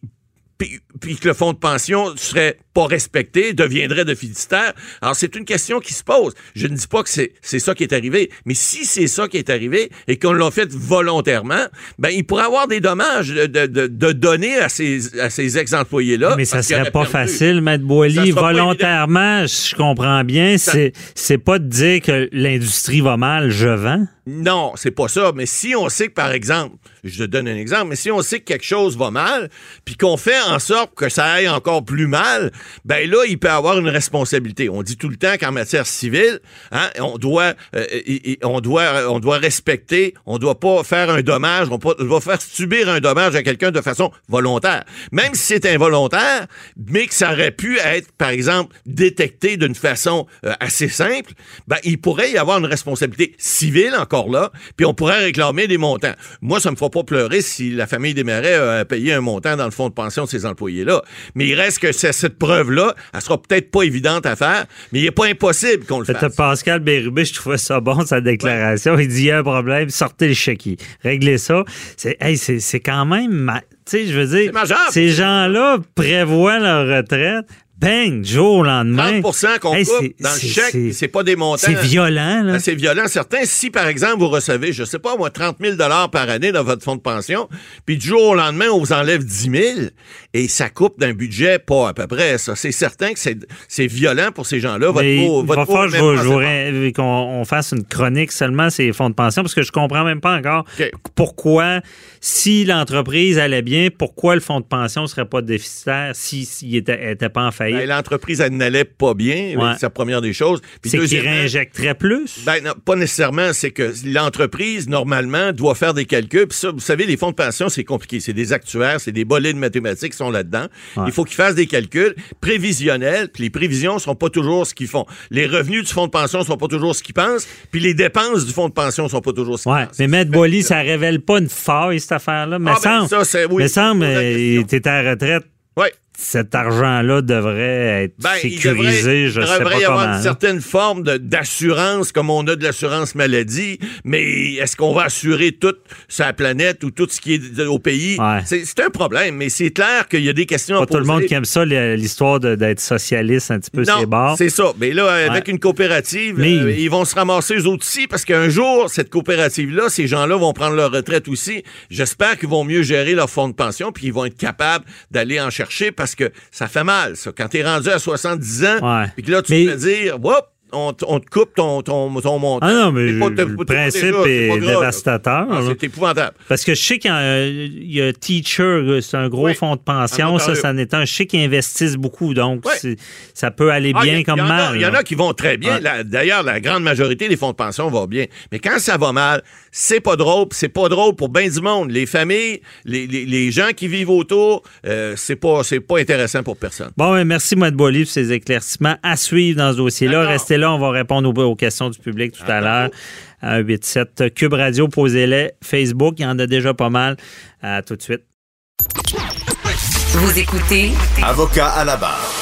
puis, puis que le fonds de pension serait pas respecté, deviendrait déficitaire. Alors, c'est une question qui se pose. Je ne dis pas que c'est c'est ça qui est arrivé, mais si c'est ça qui est arrivé et qu'on l'a fait volontairement, ben, il pourrait avoir des dommages de, de, de- de donner à ces, à ces ex-employés-là. Mais ça serait pas perdu. facile, Maître Boily. Volontairement, je comprends bien, c'est pas de dire que l'industrie va mal, je vends. Non, c'est pas ça. Mais si on sait que, par exemple, je te donne un exemple, mais si on sait que quelque chose va mal, puis qu'on fait en sorte que ça aille encore plus mal, ben là, il peut avoir une responsabilité. On dit tout le temps qu'en matière civile, hein, on doit, euh, on doit, on doit respecter, on doit pas faire un dommage, on doit faire subir un dommage à quelqu'un de façon volontaire. Même si c'est involontaire, mais que ça aurait pu être, par exemple, détecté d'une façon euh, assez simple, ben, il pourrait y avoir une responsabilité civile encore là, puis on pourrait réclamer des montants. Moi, ça me fera pas pleurer si la famille des Marais a payé un montant dans le fonds de pension de ces employés-là. Mais il reste que c'est- cette preuve-là, elle sera peut-être pas évidente à faire, mais il n'est pas impossible qu'on le fasse. Pascal Bérubé, je trouvais ça bon, sa déclaration. Il dit, il y a un problème, sortez le chéquier. Réglez ça. C'est hey, c'est- c'est quand même... ma- Tu sais, je veux dire, ces gens-là prévoient leur retraite. Bang, du jour au lendemain. 30% qu'on Hey, coupe dans le chèque, c'est- pas des montants. C'est violent, là. Ben, C'est violent. Certains, si par exemple vous recevez, je sais pas moi, 30 000 par année dans votre fonds de pension, puis du jour au lendemain, on vous enlève 10 000 et ça coupe d'un budget pas à peu près ça. C'est certain que c'est violent pour ces gens-là. Votre votre va je assez ré- qu'on on fasse une chronique seulement ces fonds de pension parce que je comprends même pas encore pourquoi, si l'entreprise allait bien, pourquoi le fonds de pension serait pas déficitaire s'il si, était, était pas en Ben, faillite. L'entreprise, elle n'allait pas bien. Ouais. C'est la première des choses. C'est qu'il deuxièmement, réinjecterait plus? Ben, non, pas nécessairement. C'est que l'entreprise, normalement, doit faire des calculs. Puis ça, vous savez, les fonds de pension, c'est compliqué. C'est des actuaires, c'est des bolets de mathématiques qui sont là-dedans. Ouais. Il faut qu'ils fassent des calculs prévisionnels. Puis les prévisions ne sont pas toujours ce qu'ils font. Les revenus du fonds de pension ne sont pas toujours ce qu'ils pensent. Puis les dépenses du fonds de pension ne sont pas toujours ce qu'ils Ouais, pensent. mais Maître Boily, ça révèle pas une faille, cette affaire-là. Mais Ah, ben, semble, ça, oui, mais semble, la euh, à la retraite, Ouais. Cet argent-là devrait être Ben, il sécurisé, devrait, je il sais devrait pas y avoir comment. une certaine forme d'assurance, comme on a de l'assurance maladie, mais est-ce qu'on va assurer toute sa planète ou tout ce qui est au pays? Ouais. C'est un problème, mais c'est clair qu'il y a des questions à Pas tout le poser. monde qui aime ça, l'histoire d'être socialiste un petit peu c'est bords. c'est ça. Mais là, avec Ouais. une coopérative, Mais- euh, ils vont se ramasser eux aussi parce qu'un jour, cette coopérative-là, ces gens-là vont prendre leur retraite aussi. J'espère qu'ils vont mieux gérer leur fonds de pension puis ils vont être capables d'aller en chercher parce que ça fait mal, ça. Quand t'es rendu à 70 ans, puis que là, tu Mais- peux dire, Whoop, on, te coupe ton, ton, ton montant. Ah non, mais pas- le principe déjà, est dévastateur. Ah, c'est épouvantable. Parce que je sais qu'il y y a Teacher, c'est un gros Oui. fonds de En pension, ça, ça en est un. Je sais qu'ils investissent beaucoup, donc Oui. ça peut aller Ah, bien a- comme mal. Il y en a qui vont très bien. D'ailleurs, la grande majorité des fonds de pension vont bien. Mais quand ça va mal, c'est pas drôle. C'est pas drôle pour bien du monde. Les familles, les, les- les gens qui vivent autour, euh, c'est pas, pas intéressant pour personne. Bon, ben, merci, Maître Boily, pour ces éclaircissements à suivre dans ce dossier-là. Restez là, on va répondre aux, aux questions du public tout à l'heure. À 87 Cube Radio, posez-les. Facebook, il y en a déjà pas mal. À tout de suite. Vous écoutez Avocat à la barre.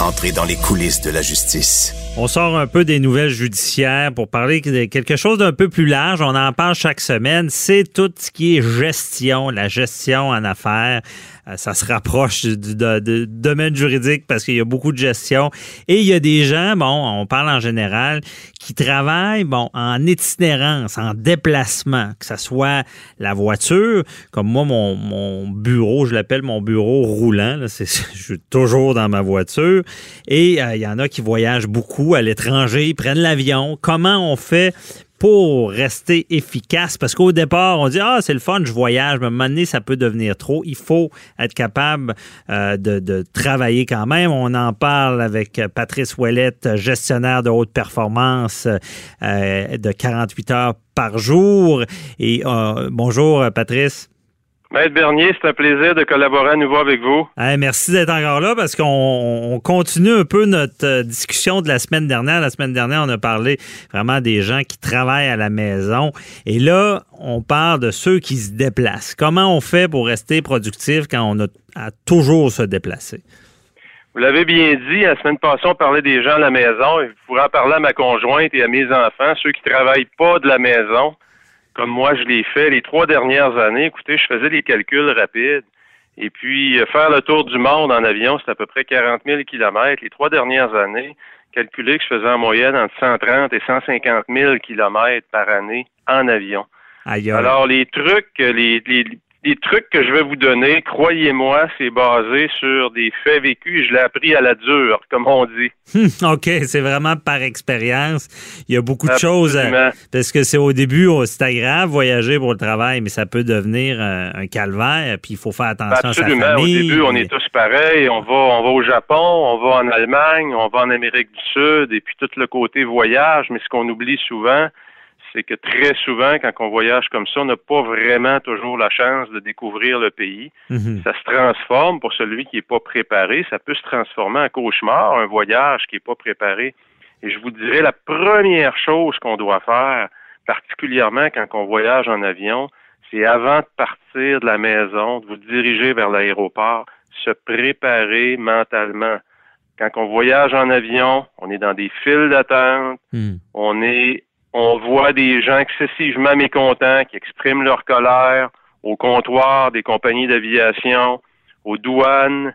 Entrez dans les coulisses de la justice. On sort un peu des nouvelles judiciaires pour parler de quelque chose d'un peu plus large. On en parle chaque semaine. C'est tout ce qui est gestion, la gestion en affaires. Euh, Ça se rapproche du, domaine juridique parce qu'il y a beaucoup de gestion. Et il y a des gens, bon, on parle en général, qui travaillent, bon, en itinérance, en déplacement, que ce soit la voiture, comme moi, mon, bureau, je l'appelle mon bureau roulant. je suis toujours dans ma voiture. Et euh, il y en a qui voyagent beaucoup à l'étranger, ils prennent l'avion. Comment on fait pour rester efficace? Parce qu'au départ, on dit Ah, c'est le fun, je voyage, mais à un moment donné, ça peut devenir trop. Il faut être capable euh, de, de travailler quand même. On en parle avec Patrice Ouellette, gestionnaire de haute performance euh, de 48 heures par jour. Et euh, bonjour, Patrice. Maître Bernier, c'est un plaisir de collaborer à nouveau avec vous. merci d'être encore là parce qu'on continue un peu notre euh, discussion de la semaine dernière. La semaine dernière, on a parlé vraiment des gens qui travaillent à la maison. Et là, on parle de ceux qui se déplacent. Comment on fait pour rester productif quand on a à toujours se déplacer? Vous l'avez bien dit, la semaine passée, on parlait des gens à la maison. Pourrais en parler à ma conjointe et à mes enfants, ceux qui travaillent pas de la maison comme moi je l'ai fait les trois dernières années. Écoutez, je faisais des calculs rapides. Et puis, euh, faire le tour du monde en avion, c'est à peu près 40 000 kilomètres. Les trois dernières années, calculer que je faisais en moyenne entre 130 et 150 000 kilomètres par année en avion. Alors, les trucs, les, les, les trucs que je vais vous donner, croyez-moi, c'est basé sur des faits vécus. Je l'ai appris à la dure, comme on dit. OK, c'est vraiment par expérience. Il y a beaucoup de choses. Euh, parce que c'est au début, oh, c'est agréable voyager pour le travail, mais ça peut devenir euh, un calvaire. Puis il faut faire attention à sa famille. Au début, on est tous pareils. On va, on va au Japon, on va en Allemagne, on va en Amérique du Sud, et puis tout le côté voyage. Mais ce qu'on oublie souvent, c'est que très souvent, quand on voyage comme ça, on n'a pas vraiment toujours la chance de découvrir le pays. Mhm. Ça se transforme pour celui qui n'est pas préparé. Ça peut se transformer en cauchemar, un voyage qui n'est pas préparé. Et je vous dirais, la première chose qu'on doit faire, particulièrement quand on voyage en avion, c'est avant de partir de la maison, de vous diriger vers l'aéroport, se préparer mentalement. Quand on voyage en avion, on est dans des files d'attente, hmm. on est on voit des gens excessivement mécontents qui expriment leur colère au comptoir des compagnies d'aviation, aux douanes,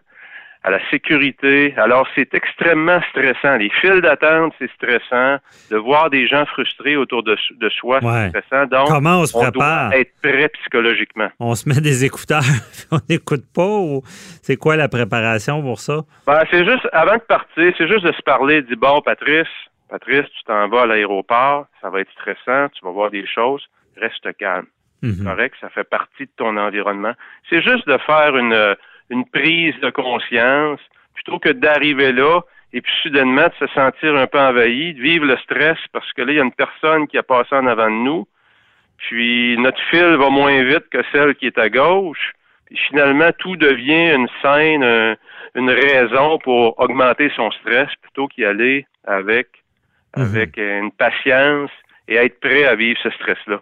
à la sécurité. Alors, c'est extrêmement stressant. Les files d'attente, c'est stressant. De voir des gens frustrés autour de, soi, c'est stressant. Donc, Comment on se prépare? doit être prêt psychologiquement. On se met des écouteurs, on n'écoute pas ou c'est quoi la préparation pour ça? Ben, c'est juste, avant de partir, c'est juste de se parler, dire, bon, Patrice, Patrice, tu t'en vas à l'aéroport, ça va être stressant, tu vas voir des choses, reste calme. Mhm. Correct, ça fait partie de ton environnement. C'est juste de faire une, une prise de conscience plutôt que d'arriver là et puis soudainement de se sentir un peu envahi, de vivre le stress parce que là, il y a une personne qui a passé en avant de nous, puis notre fil va moins vite que celle qui est à gauche, puis finalement, tout devient une scène, une raison pour augmenter son stress plutôt qu'y aller avec Mhm. avec une patience et être prêt à vivre ce stress-là.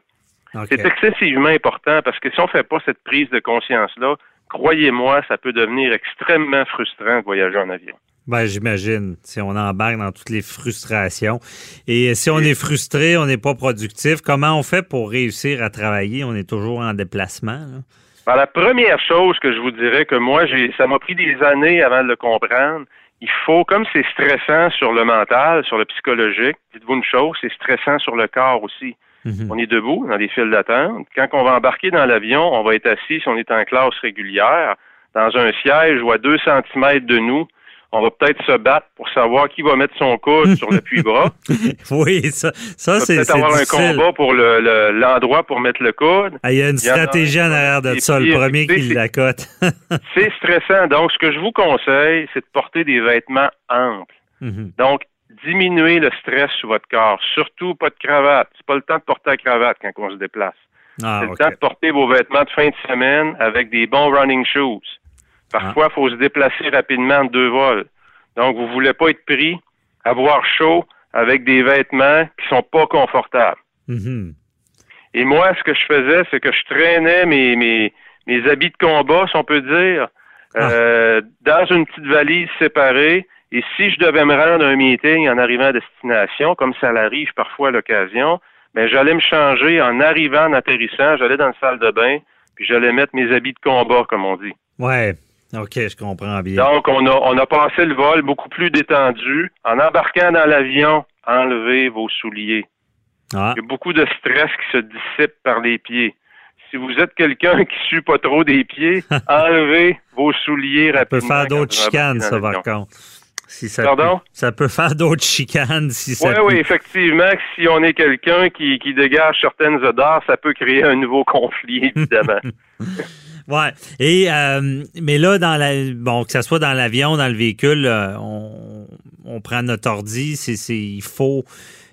C'est excessivement important parce que si on ne fait pas cette prise de conscience-là, croyez-moi, ça peut devenir extrêmement frustrant de voyager en avion. Ben, j'imagine, si on embarque dans toutes les frustrations. Et si on est frustré, on n'est pas productif, comment on fait pour réussir à travailler? On est toujours en déplacement. Ben, la première chose que je vous dirais que moi, j'ai, ça m'a pris des années avant de le comprendre, il faut, comme c'est stressant sur le mental, sur le psychologique, dites-vous une chose, c'est stressant sur le corps aussi. Mhm. On est debout dans des files d'attente. Quand on va embarquer dans l'avion, on va être assis si on est en classe régulière, dans un siège ou à deux centimètres de nous, on va peut-être se battre pour savoir qui va mettre son coude sur le puits-bras. oui, ça, ça c'est peut-être avoir un combat pour l'endroit pour mettre le coude. Ah, il y a une stratégie en arrière de ça, le premier qui la cote. c'est stressant. Donc, ce que je vous conseille, c'est de porter des vêtements amples. Mhm. Donc, diminuer le stress sur votre corps. Surtout pas de cravate. C'est pas le temps de porter la cravate quand on se déplace. Ah, c'est le temps de porter vos vêtements de fin de semaine avec des bons running shoes. Parfois, il faut se déplacer rapidement en deux vols. Donc, vous ne voulez pas être pris, avoir chaud avec des vêtements qui sont pas confortables. Mm-hmm. Et moi, ce que je faisais, c'est que je traînais mes, mes, mes habits de combat, si on peut dire, ah. euh, dans une petite valise séparée. Et si je devais me rendre à un meeting en arrivant à destination, comme ça l'arrive parfois à l'occasion, ben j'allais me changer en arrivant, en atterrissant, j'allais dans la salle de bain, puis j'allais mettre mes habits de combat, comme on dit. Ouais. OK, je comprends bien. Donc, on a, on a passé le vol beaucoup plus détendu. En embarquant dans l'avion, enlevez vos souliers. Ah. Il y a beaucoup de stress qui se dissipe par les pieds. Si vous êtes quelqu'un qui ne suit pas trop des pieds, enlevez vos souliers rapidement. Ça peut faire d'autres chicanes, ça, par contre. Si ça Pardon? Peut, ça peut faire d'autres chicanes si ça. Oui, oui, effectivement. Si on est quelqu'un qui, qui dégage certaines odeurs, ça peut créer un nouveau conflit, évidemment. Ouais. Et euh, mais là, dans la bon, que ce soit dans l'avion, dans le véhicule, euh, on, on, prend notre ordi. C'est, il faut,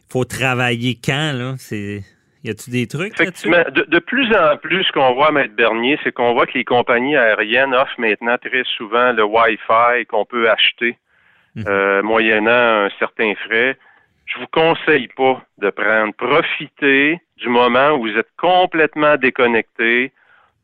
faut travailler quand là? C'est Y a-tu des trucs Effectivement, de, de, plus en plus, ce qu'on voit, Maître Bernier, c'est qu'on voit que les compagnies aériennes offrent maintenant très souvent le Wi-Fi qu'on peut acheter. Euh, moyennant un certain frais. Je vous conseille pas de prendre. Profitez du moment où vous êtes complètement déconnecté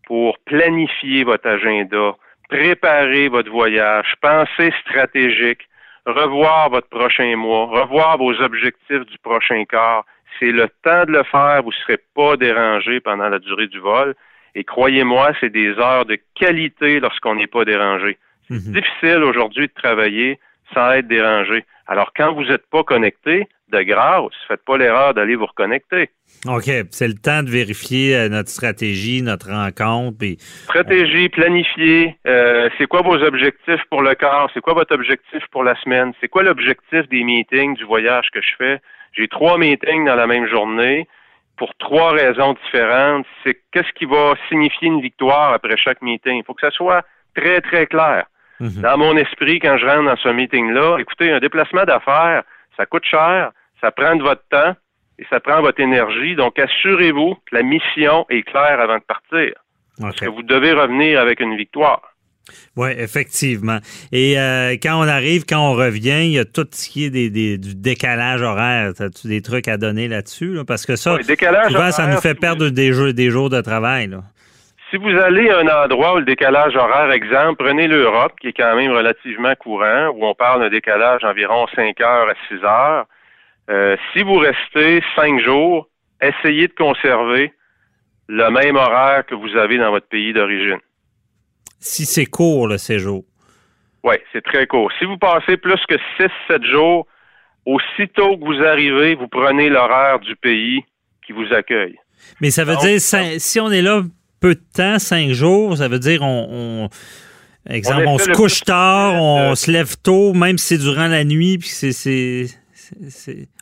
pour planifier votre agenda, préparer votre voyage, penser stratégique, revoir votre prochain mois, revoir vos objectifs du prochain quart. C'est le temps de le faire, vous ne serez pas dérangé pendant la durée du vol. Et croyez-moi, c'est des heures de qualité lorsqu'on n'est pas dérangé. C'est mhm. difficile aujourd'hui de travailler sans être dérangé. Alors, quand vous n'êtes pas connecté, de grâce, faites pas l'erreur d'aller vous reconnecter. OK. C'est le temps de vérifier euh, notre stratégie, notre rencontre. Stratégie, planifier. Euh, c'est quoi vos objectifs pour le quart? C'est quoi votre objectif pour la semaine? C'est quoi l'objectif des meetings, du voyage que je fais? J'ai trois meetings dans la même journée pour trois raisons différentes. C'est qu'est-ce qui va signifier une victoire après chaque meeting? Il faut que ça soit très, très clair. Mhm. Dans mon esprit, quand je rentre dans ce meeting-là, écoutez, un déplacement d'affaires, ça coûte cher, ça prend de votre temps et ça prend votre énergie. Donc, assurez-vous que la mission est claire avant de partir. Parce que vous devez revenir avec une victoire. Oui, effectivement. Et euh, quand on arrive, quand on revient, il y a tout ce qui est des, du décalage horaire. As-tu des trucs à donner là-dessus? Parce que ça, souvent, ça nous fait perdre des, jours, des jours de travail. Si vous allez à un endroit où le décalage horaire, exemple, prenez l'Europe, qui est quand même relativement courant, où on parle d'un décalage d'environ 5 heures à 6 heures. Euh, si vous restez 5 jours, essayez de conserver le même horaire que vous avez dans votre pays d'origine si c'est court le séjour. Oui, c'est très court. Si vous passez plus que 6-7 jours, aussitôt que vous arrivez, vous prenez l'horaire du pays qui vous accueille. Mais ça veut dire, si on est là peu de temps, 5 jours, ça veut dire on, exemple, on, se couche tard, on se lève tôt, même si c'est durant la nuit, puis c'est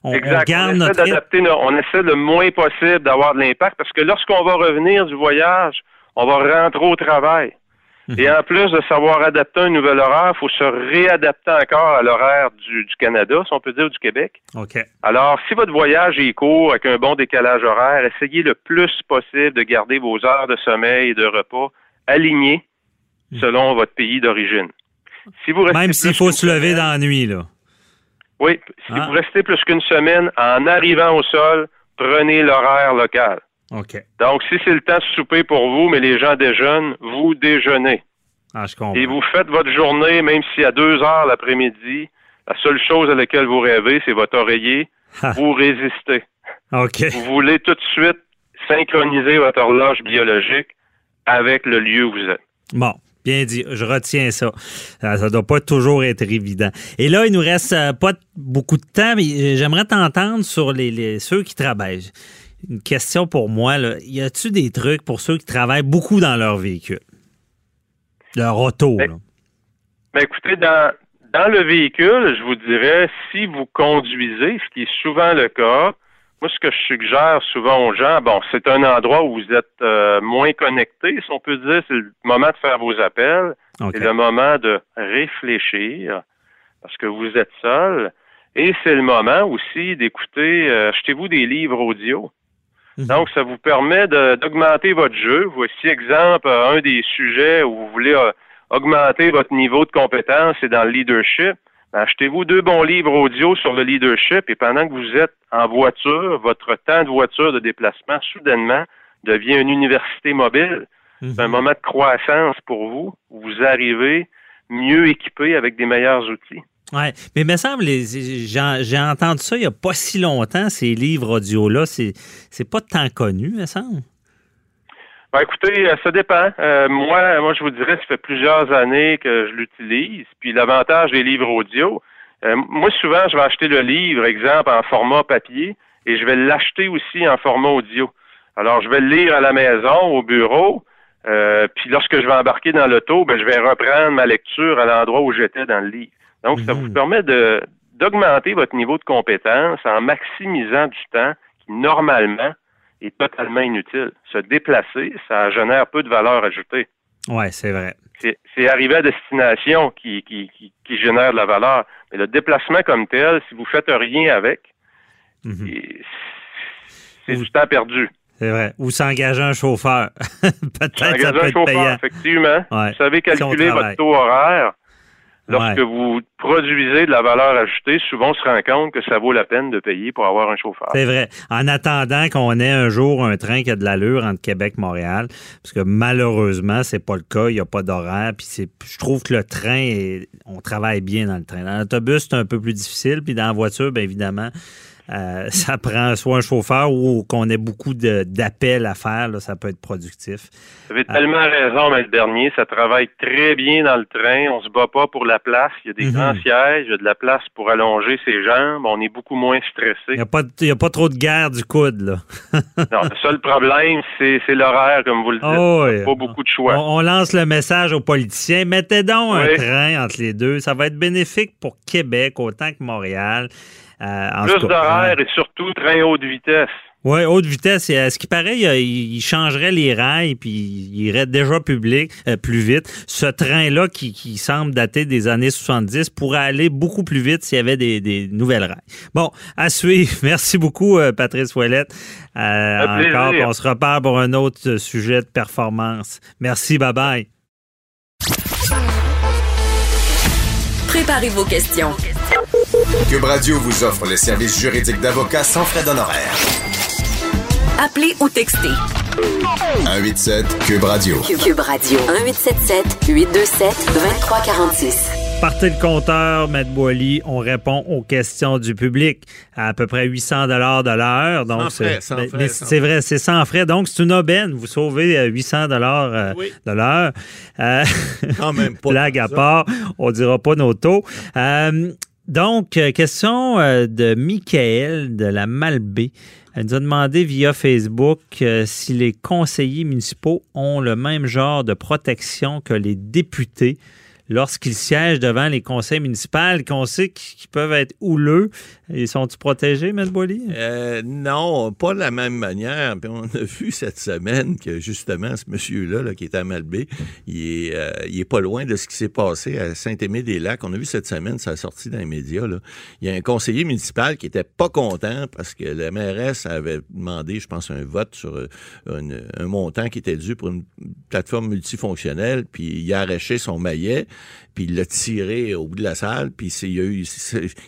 on, garde on essaie on essaie le moins possible d'avoir de l'impact parce que lorsqu'on va revenir du voyage, on va rentrer au travail. Et en plus de savoir adapter un nouvel horaire, il faut se réadapter encore à l'horaire du, Canada, si on peut dire, du Québec. OK. Alors, si votre voyage est court, avec un bon décalage horaire, essayez le plus possible de garder vos heures de sommeil et de repas alignées hmm. selon votre pays d'origine. Si vous Même s'il faut se lever dans la nuit, là. Oui, si ah. vous restez plus qu'une semaine, en arrivant au sol, prenez l'horaire local. Donc, si c'est le temps de souper pour vous, mais les gens déjeunent, vous déjeunez. Ah, je comprends. Et vous faites votre journée, même si à deux heures l'après-midi, la seule chose à laquelle vous rêvez, c'est votre oreiller. Vous résistez. OK. Vous voulez tout de suite synchroniser votre horloge biologique avec le lieu où vous êtes. Bon. Bien dit, je retiens ça. Ça ne doit pas toujours être évident. Et là, il nous reste euh, pas beaucoup de temps, mais j'aimerais t'entendre sur les, ceux qui travaillent une question pour moi. Là. Y a-tu des trucs pour ceux qui travaillent beaucoup dans leur véhicule? Leur auto, ben, ben, écoutez, dans, dans le véhicule, je vous dirais, si vous conduisez, ce qui est souvent le cas, moi, ce que je suggère souvent aux gens, bon, c'est un endroit où vous êtes euh, moins connecté, si on peut dire, c'est le moment de faire vos appels, c'est le moment de réfléchir, parce que vous êtes seul, et c'est le moment aussi d'écouter, euh, achetez-vous des livres audio. Mhm. Donc, ça vous permet d'augmenter votre jeu. Voici exemple un des sujets où vous voulez euh, augmenter votre niveau de compétence, c'est dans le leadership. Ben, achetez-vous deux bons livres audio sur le leadership et pendant que vous êtes en voiture, votre temps de voiture de déplacement soudainement devient une université mobile. C'est un mhm. moment de croissance pour vous. Vous arrivez mieux équipé avec des meilleurs outils. Oui, mais il me semble, j'ai entendu ça il n'y a pas si longtemps, ces livres audio-là. C'est pas tant connu, il me semble. Ben, écoutez, euh, ça dépend. Euh, moi, moi, je vous dirais, ça fait plusieurs années que je l'utilise. Puis l'avantage des livres audio, euh, moi, souvent, je vais acheter le livre, exemple, en format papier, et je vais l'acheter aussi en format audio. Alors, je vais le lire à la maison, au bureau, puis lorsque je vais embarquer dans l'auto, ben, je vais reprendre ma lecture à l'endroit où j'étais dans le livre. Donc, ça vous mhm. permet de, d'augmenter votre niveau de compétence en maximisant du temps qui, normalement, est totalement inutile. Se déplacer, ça génère peu de valeur ajoutée. Oui, c'est vrai. C'est, arriver à destination qui, qui, qui, génère de la valeur. Mais le déplacement comme tel, si vous faites rien avec, mhm. c'est du temps perdu. C'est vrai. Ou s'engager un chauffeur. Peut-être ça peut un être chauffeur, payant. effectivement. Ouais. Vous savez calculer votre taux horaire. Lorsque Ouais. vous produisez de la valeur ajoutée, souvent on se rend compte que ça vaut la peine de payer pour avoir un chauffeur. C'est vrai. En attendant qu'on ait un jour un train qui a de l'allure entre Québec et Montréal, parce que malheureusement, c'est pas le cas, il n'y a pas d'horaire, puis c'est je trouve que le train est- on travaille bien dans le train. Dans l'autobus, c'est un peu plus difficile, puis dans la voiture, bien évidemment, euh, ça prend soit un chauffeur ou qu'on ait beaucoup d'appels à faire, là, ça peut être productif. Vous avez tellement raison, mais le dernier, ça travaille très bien dans le train. On se bat pas pour la place. Il y a des Mhm. grands sièges, il y a de la place pour allonger ses jambes. On est beaucoup moins Il stressé. n'y a, pas il y a pas trop de guerre du coude, là. Non, le seul problème, c'est l'horaire, comme vous le dites. Oh, oui. Pas beaucoup de choix. On, on lance le message aux politiciens. Mettez donc un train entre les deux. Ça va être bénéfique pour Québec autant que Montréal. Euh, en Plus tout cas, d'horaire et surtout train haute vitesse. Oui, haute vitesse. Et, à ce qui paraît, il, il changerait les rails puis il irait déjà public, euh, plus vite. Ce train-là, qui, qui semble dater des années 70, pourrait aller beaucoup plus vite s'il y avait des, des nouvelles rails. Bon, à suivre. Merci beaucoup, euh, Patrice Ouellette. Euh, encore, puis on se reparle pour un autre euh, sujet de performance. Merci, bye-bye. Préparez vos questions. Cube Radio vous offre les services juridiques d'avocats sans frais d'honoraires. Appelez ou textez. 187 Cube Radio. Cube Radio 1877 827 2346. Partez le compteur, Maître Boily. On répond aux questions du public à à peu près 800 dollars de l'heure. Donc, Sans frais, c'est- sans mais- frais, mais sans c'est vrai, c'est sans frais. Donc, c'est une aubaine. Vous sauvez euh, 800 dollars euh, Oui. de l'heure. Euh, Quand même pas. blague à ça. part, on dira pas nos taux. Euh, donc, euh, question euh, de Michael de la Malbaie. Elle nous a demandé via Facebook euh, si les conseillers municipaux ont le même genre de protection que les députés lorsqu'ils siègent devant les conseils municipaux, qu'on sait qu'ils peuvent être houleux. Ils sont-ils protégés, M. Boily? Euh, non, pas de la même manière. Puis on a vu cette semaine que justement ce monsieur-là, là, qui est à Malbé, il est, euh, il est pas loin de ce qui s'est passé à Saint-Aimé-des-Lacs. On a vu cette semaine, ça a sorti dans les médias. Là. Il y a un conseiller municipal qui était pas content parce que la mairesse avait demandé, je pense, un vote sur euh, un montant qui était dû pour une plateforme multifonctionnelle, puis il a arraché son maillet, puis il l'a tiré au bout de la salle, puis il y a eu,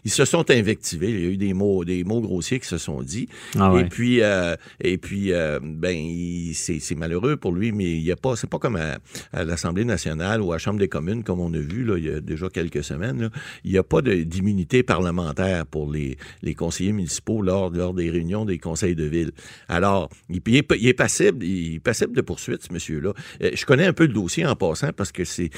ils se sont invectivés, il y a eu des mots, des mots grossiers qui se sont dit. Ah ouais. Et puis, euh, et puis, euh, ben, il- c'est malheureux pour lui, mais il y a pas, c'est pas comme à, à l'Assemblée nationale ou à la Chambre des communes, comme on a vu là, il y a déjà quelques semaines. là. Il n'y a pas d'immunité parlementaire pour les, les conseillers municipaux lors, lors des réunions des conseils de ville. Alors, il, il est, il est passible, il est passible de poursuite, ce monsieur-là. Euh, Je connais un peu le dossier en passant parce que c'est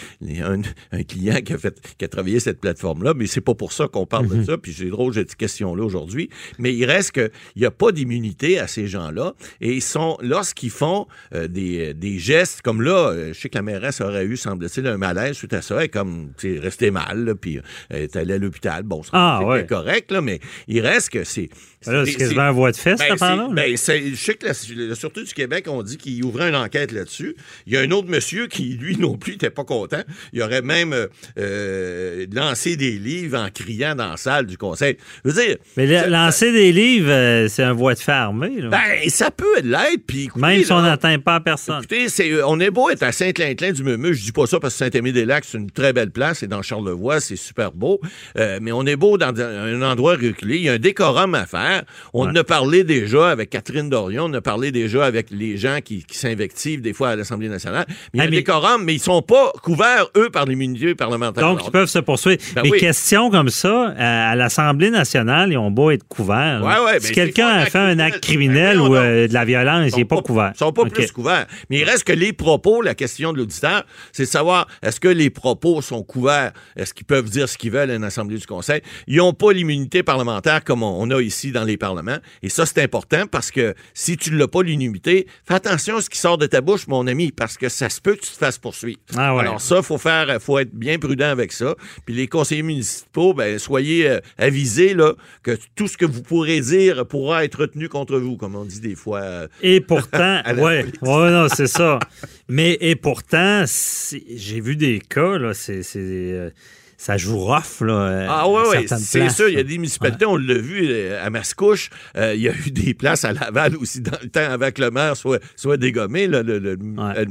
un, un client qui a fait, qui a travaillé cette plateforme-là, mais c'est pas pour ça qu'on parle de ça. Puis c'est drôle, j'ai cette question-là aujourd'hui. Mais il reste que il n'y a pas d'immunité à ces gens-là. Et ils sont, lorsqu'ils font euh, des, des gestes comme là, euh, je sais que la mairesse aurait eu, semble-t-il, un malaise suite à ça. Elle est comme, tu sais, restée mal, là, puis euh, elle est allée à l'hôpital. Bon, ça, Ah, ouais. correct, là, mais il reste que c'est. Là, c'est quasiment un voie de fesse, Ben, là. ben, je sais que la, la Sûreté du Québec, on dit qu'il ouvrait une enquête là-dessus. Il y a un autre monsieur qui, lui non plus, n'était pas content. Il aurait même euh, euh, lancé des livres en criant dans la salle du conseil. Je veux dire, Mais le- ça- lancer des livres, euh, c'est un voie de fait armé. là. ben, ça peut l'être. Puis, écoutez, Même si on n'atteint pas personne. Écoutez, c'est, euh, on est beau être à Saint-Clinclin du Meumeux. Je dis pas ça parce que Saint-Aimé-des-Lacs, c'est une très belle place. Et dans Charlevoix, c'est super beau. Euh, mais on est beau dans un endroit reculé. Il y a un décorum à faire. On en a parlé déjà avec Catherine Dorion. On a parlé déjà avec les gens qui, qui s'invectivent des fois à l'Assemblée nationale. Mais il y a Ah, mais- mais ils sont pas couverts, eux, par l'immunité parlementaire. Donc, Alors, ils peuvent se poursuivre. Ben oui. questions comme ça, à, à l'Assemblée nationale, ils ont beau être couverts. là. Ouais, ouais, ben, si quelqu'un pas un a fait un acte criminel Ben, ou euh, de la violence, il n'est pas couvert. Ils sont pas plus couverts. Mais il reste que les propos, la question de l'auditeur, c'est de savoir est-ce que les propos sont couverts? Est-ce qu'ils peuvent dire ce qu'ils veulent à une assemblée du conseil? Ils n'ont pas l'immunité parlementaire comme on, on a ici dans les parlements. Et ça, c'est important parce que si tu ne l'as pas l'immunité, fais attention à ce qui sort de ta bouche, mon ami, parce que ça se peut que tu te fasses poursuivre. Ah ouais. Alors ça, faut faire, faut être bien prudent avec ça. Puis les conseillers municipaux, ben, soyez euh, avisés là, que tout ce que vous pourrez dire pourra être retenu contre vous, comme on dit des fois. euh, Et pourtant, ouais, police. ouais, non, c'est ça. Mais et pourtant, j'ai vu des cas là, c'est c'est, euh, ça joue rough. Là, ah oui, oui, c'est sûr. Il y a des municipalités, on l'a vu euh, à Mascouche. euh, il y a eu des places à Laval aussi dans le temps avant que le maire soit, soit dégommé, là, le- le- euh,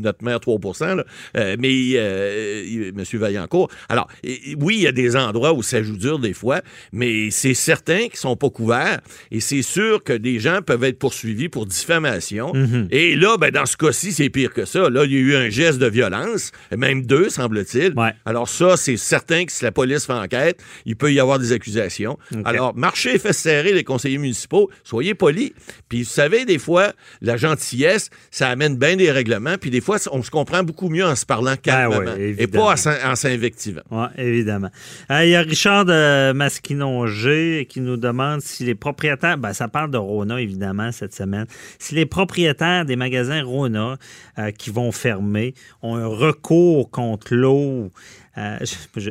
notre maire 3 là. Euh, mais euh, il- M. Vaillancourt. Alors, oui, il y a des endroits où ça joue dur des fois, mais c'est certain qu'ils sont pas couverts. Et c'est sûr que des gens peuvent être poursuivis pour diffamation. Mhm. Et là, ben, dans ce cas-ci, c'est pire que ça. Là, il y a eu un geste de violence, même deux, semble-t-il. Alors ça, c'est certain que si la police fait enquête, il peut y avoir des accusations. Alors, marchez et faites serrer les conseillers municipaux. Soyez polis. Puis, vous savez, des fois, la gentillesse, ça amène bien des règlements. Puis, des fois, on se comprend beaucoup mieux en se parlant calmement. Ben et pas en s'in- en s'invectivant. Oui, évidemment. Euh, Il y a Richard de Masquinongé qui nous demande si les propriétaires, ben, ça parle de Rona évidemment cette semaine, si les propriétaires des magasins Rona euh, qui vont fermer ont un recours contre l'eau. euh,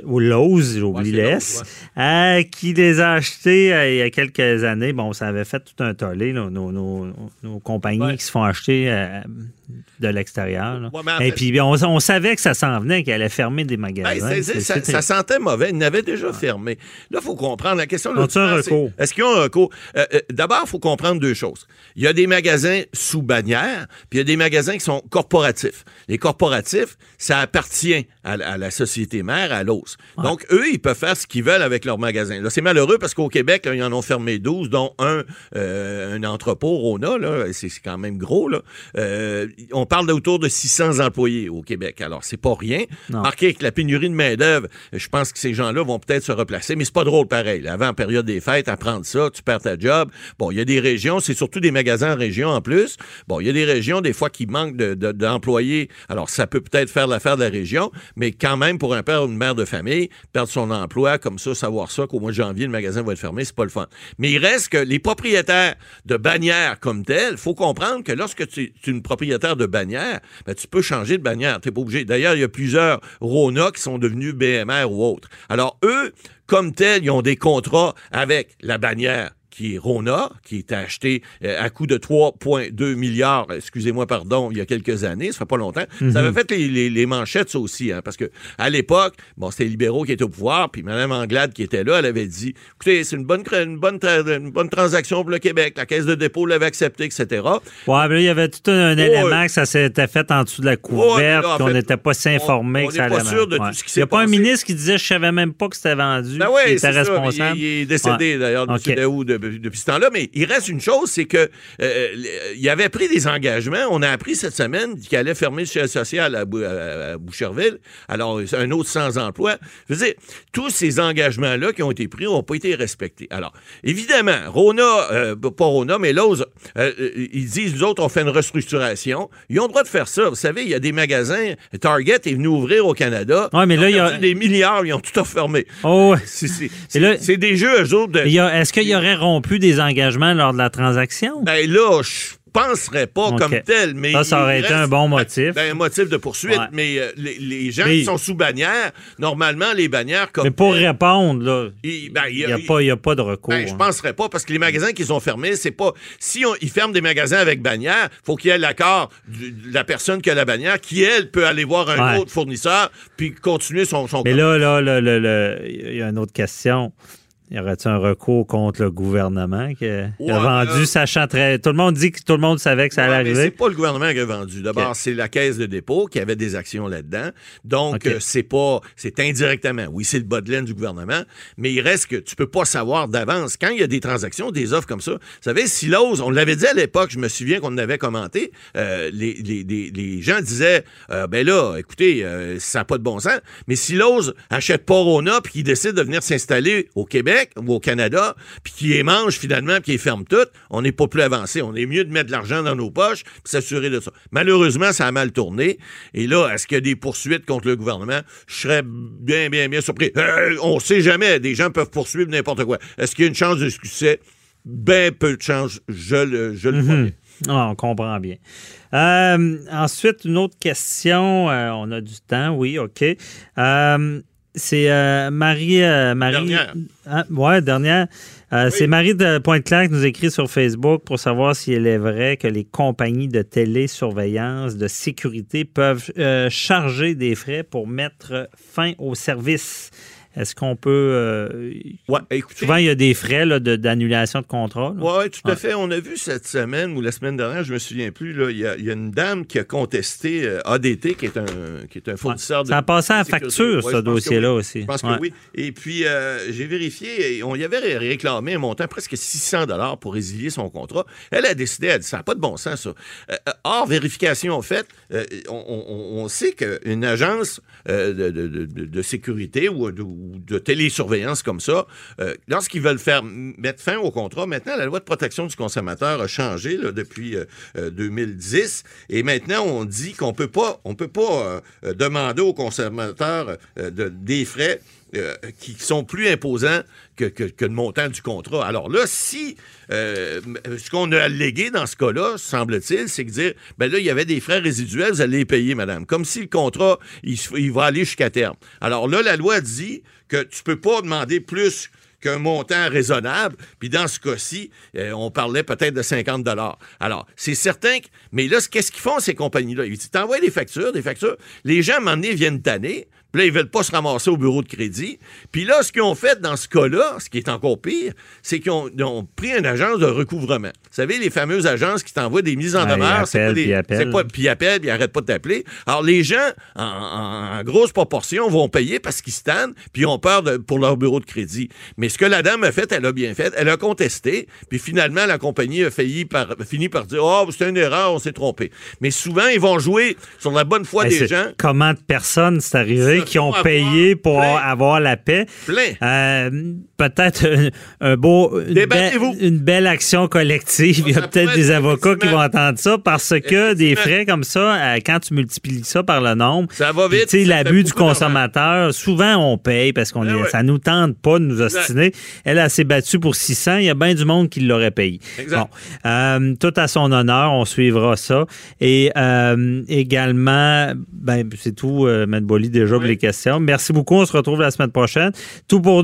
ou Lowe's, j'oublie Ouais, euh, qui les a achetés euh, il y a quelques années. Bon, ça avait fait tout un tollé, là, nos, nos- nos compagnies qui se font acheter de l'extérieur. là. Ouais, Et puis, on, on savait que ça s'en venait, qu'elle allait fermer des magasins. ça, sentait mauvais. Ils n'avaient déjà fermé. Là, il faut comprendre. La question Ont-ils un recours? Est-ce qu'ils ont un recours? Euh, euh, D'abord, il faut comprendre deux choses. Il y a des magasins sous bannière, puis il y a des magasins qui sont corporatifs. Les corporatifs, ça appartient à, la- à la société mère, à l'os. Donc, eux, ils peuvent faire ce qu'ils veulent avec leurs magasins. Là, c'est malheureux parce qu'au Québec, là, ils en ont fermé 12, dont un, euh, un entrepôt, Rona, là, c'est c'est quand même gros. Là. Euh, on parle d'autour de 600 employés au Québec. Alors, c'est pas rien. Non. Marqué avec la pénurie de main-d'œuvre, je pense que ces gens-là vont peut-être se replacer, mais c'est pas drôle pareil. Avant, en période des fêtes, apprendre ça, tu perds ta job. Bon, il y a des régions, c'est surtout des magasins en région en plus. Bon, il y a des régions, des fois, qui manquent de- de- d'employés. Alors, ça peut peut-être faire l'affaire de la région, mais quand même, pour un père ou une mère de famille, perdre son emploi, comme ça, savoir ça, qu'au mois de janvier, le magasin va être fermé, c'est pas le fun. Mais il reste que les propriétaires de bannières comme telles, faut comprendre que lorsque tu tu es une propriétaire de bannière, ben, tu peux changer de bannière. Tu pas obligé. D'ailleurs, il y a plusieurs Rona qui sont devenus BMR ou autres. Alors, eux, comme tels, ils ont des contrats avec la bannière qui est Rona, qui est acheté euh, à coût de 3,2 milliards, excusez-moi, pardon, il y a quelques années, ça fait pas longtemps. Mhm. Ça avait fait les, les- les manchettes, ça aussi, hein, parce que à l'époque, bon, c'était les libéraux qui étaient au pouvoir, puis Mme Anglade qui était là, elle avait dit, écoutez, c'est une bonne, une bonne, tra- une bonne transaction pour le Québec, la Caisse de dépôt l'avait accepté, etc. Ouais, mais là, il y avait tout un, élément que ça s'était fait en dessous de la couverte, en qu'on n'était pas si informé on que ça pas allait sûr de tout ce qui Il n'y a pas un ministre qui disait je savais même pas que c'était vendu, Ben oui, était ça. responsable. Il, il est décédé Ouais. d'ailleurs. M. Depuis ce temps-là. Mais il reste une chose, c'est que euh, il avait pris des engagements. On a appris cette semaine qu'il allait fermer le siège social à, Bou- à- à Boucherville. Alors, un autre sans emploi. Je veux dire, tous ces engagements-là qui ont été pris n'ont pas été respectés. Alors, évidemment, Rona, euh, pas Rona, mais Lowe's, euh, euh, ils disent, nous autres, on fait une restructuration. Ils ont le droit de faire ça. Vous savez, il y a des magasins. Target est venu ouvrir au Canada. Ouais, mais Ils là, ont il y a- des milliards, ils ont tout fermé. Oh, ouais. C'est- des jeux, eux autres. de- Est-ce qu'il y aurait rompu des engagements lors de la transaction? Ben là, je penserais pas comme tel, mais. Ça, ça aurait été un bon motif. Ben, un motif de poursuite, Ouais. mais euh, les, les gens Mais- qui sont sous bannière, normalement, les bannières comme. mais pour répondre, là, il ben, n'y a, pas- il y a pas de recours. Ben, je hein. penserais pas, parce que les magasins qu'ils ont fermés, c'est pas. Si on- ils ferment des magasins avec bannière, faut qu'il y ait l'accord de la personne qui a la bannière, qui, elle, peut aller voir un Ouais. autre fournisseur, puis continuer son. son Mais là, là, là, là, là, il y a une autre question. Y aurait-il un recours contre le gouvernement qui a, qui Ouais, vendu, là- sachant très. Tout le monde dit que tout le monde savait que ça allait Ouais, arriver. c'est pas le gouvernement qui a vendu. D'abord, c'est la caisse de dépôt qui avait des actions là-dedans. Donc, euh, c'est pas, c'est indirectement. Oui, c'est le bas de laine du gouvernement, mais il reste que tu peux pas savoir d'avance. Quand il y a des transactions, des offres comme ça, vous savez, Silos, on l'avait dit à l'époque, je me souviens qu'on avait commenté, euh, les, les, les, les gens disaient, euh, ben là, écoutez, euh, ça n'a pas de bon sens, mais Silos achète pas Rona puis qu'il décide de venir s'installer au Québec ou au Canada, puis qu'il les mange finalement, puis qu'il les ferme toutes, on n'est pas plus avancé. On est mieux de mettre de l'argent dans nos poches puis s'assurer de ça. Malheureusement, ça a mal tourné. Et là, est-ce qu'il y a des poursuites contre le gouvernement? Je serais bien, bien, bien surpris. Euh, on sait jamais. Des gens peuvent poursuivre n'importe quoi. Est-ce qu'il y a une chance de succès? Ben peu de chance. Je le, je le vois bien. Ah, on comprend bien. Euh, ensuite, une autre question. Euh, on a du temps, oui, OK. Euh, c'est euh, Marie. euh, Marie Dernière. Ah, ouais, dernière. Euh, c'est Marie de Pointe-Claire qui nous écrit sur Facebook pour savoir si elle est vrai que les compagnies de télésurveillance de sécurité peuvent charger des frais pour mettre fin au service. Est-ce qu'on peut. Euh, Ouais, écoutez, souvent, il y a des frais de- d'annulation de, contrat. Oui, tout à Ouais. fait. On a vu cette semaine ou la semaine dernière, je me souviens plus, il y, a, il y a une dame qui a contesté euh, ADT, qui est un, qui est un fournisseur de. Ça a passé à la facture, ce dossier-là oui. aussi. Je pense que oui. Et puis, euh, j'ai vérifié, et on y avait ré- réclamé un montant presque 600 dollars pour résilier son contrat. Elle a décidé, elle a dit, ça n'a pas de bon sens, ça. Euh, hors vérification faite, euh, on, on- on sait qu'une agence de, de- de- sécurité ou de télésurveillance comme ça, euh, lorsqu'ils veulent faire mettre fin au contrat, maintenant, la loi de protection du consommateur a changé depuis euh, euh, 2010 et maintenant, on dit qu'on peut pas, peut pas euh, euh, demander au consommateur euh, de, des frais euh, qui sont plus imposants que, que- le montant du contrat. Alors là, si euh, ce qu'on a allégué dans ce cas-là, semble-t-il, c'est que dire, ben là, il y avait des frais résiduels, vous allez les payer, madame. Comme si le contrat, il va aller jusqu'à terme. Alors là, la loi dit que tu peux pas demander plus qu'un montant raisonnable. Puis dans ce cas-ci, euh, on parlait peut-être de 50 dollars. Alors, c'est certain que... Mais là, qu'est-ce qu'ils font, ces compagnies-là? Ils t'envoient des factures, des factures. Les gens, à un viennent tanner. Puis là, ils veulent pas se ramasser au bureau de crédit. Puis là, ce qu'ils ont fait dans ce cas-là, ce qui est encore pire, c'est qu'ils ont, pris une agence de recouvrement. Vous savez, les fameuses agences qui t'envoient des mises en demeure, c'est puis ils appellent. c'est puis ils appellent, puis arrêtent pas de t'appeler. Alors, les gens, en, en- en grosse proportion, vont payer parce qu'ils se tannent, puis ils ont peur de- pour leur bureau de crédit. Mais ce que la dame a fait, elle a bien fait. Elle a contesté, puis finalement, la compagnie a failli par, fini par dire « Oh, c'était une erreur, on s'est trompé. » Mais souvent, ils vont jouer sur la bonne foi Mais des c'est- gens. Comment de personnes c'est arrivé qui ont payé pour plein. avoir la paix? Plein. Euh, peut-être un, un beau, une, belle- une belle action collective. Il y a peut-être des avocats qui vont entendre ça parce que des frais comme ça, euh, quand tu multiplies ça par le nombre, Ça va vite, l'abus du consommateur, souvent on paye parce qu'on Ben ouais. ça nous tente pas de nous ostiner. Elle, elle s'est battue pour 600. Il y a bien du monde qui l'aurait payé. Exact. Bon, euh, tout à son honneur, on suivra ça. Et également, ben, c'est tout, Maître Bolly, déjà Les questions. Merci beaucoup. On se retrouve la semaine prochaine.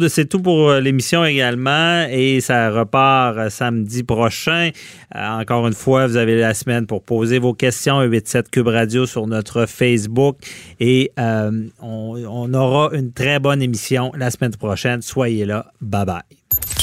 C'est tout pour euh, l'émission également. Et ça repart euh, samedi prochain. Euh, encore une fois, vous avez la semaine pour poser vos questions. 87 Cube Radio sur notre Facebook. Et on aura une très bonne émission la semaine prochaine. Soyez là. Bye bye.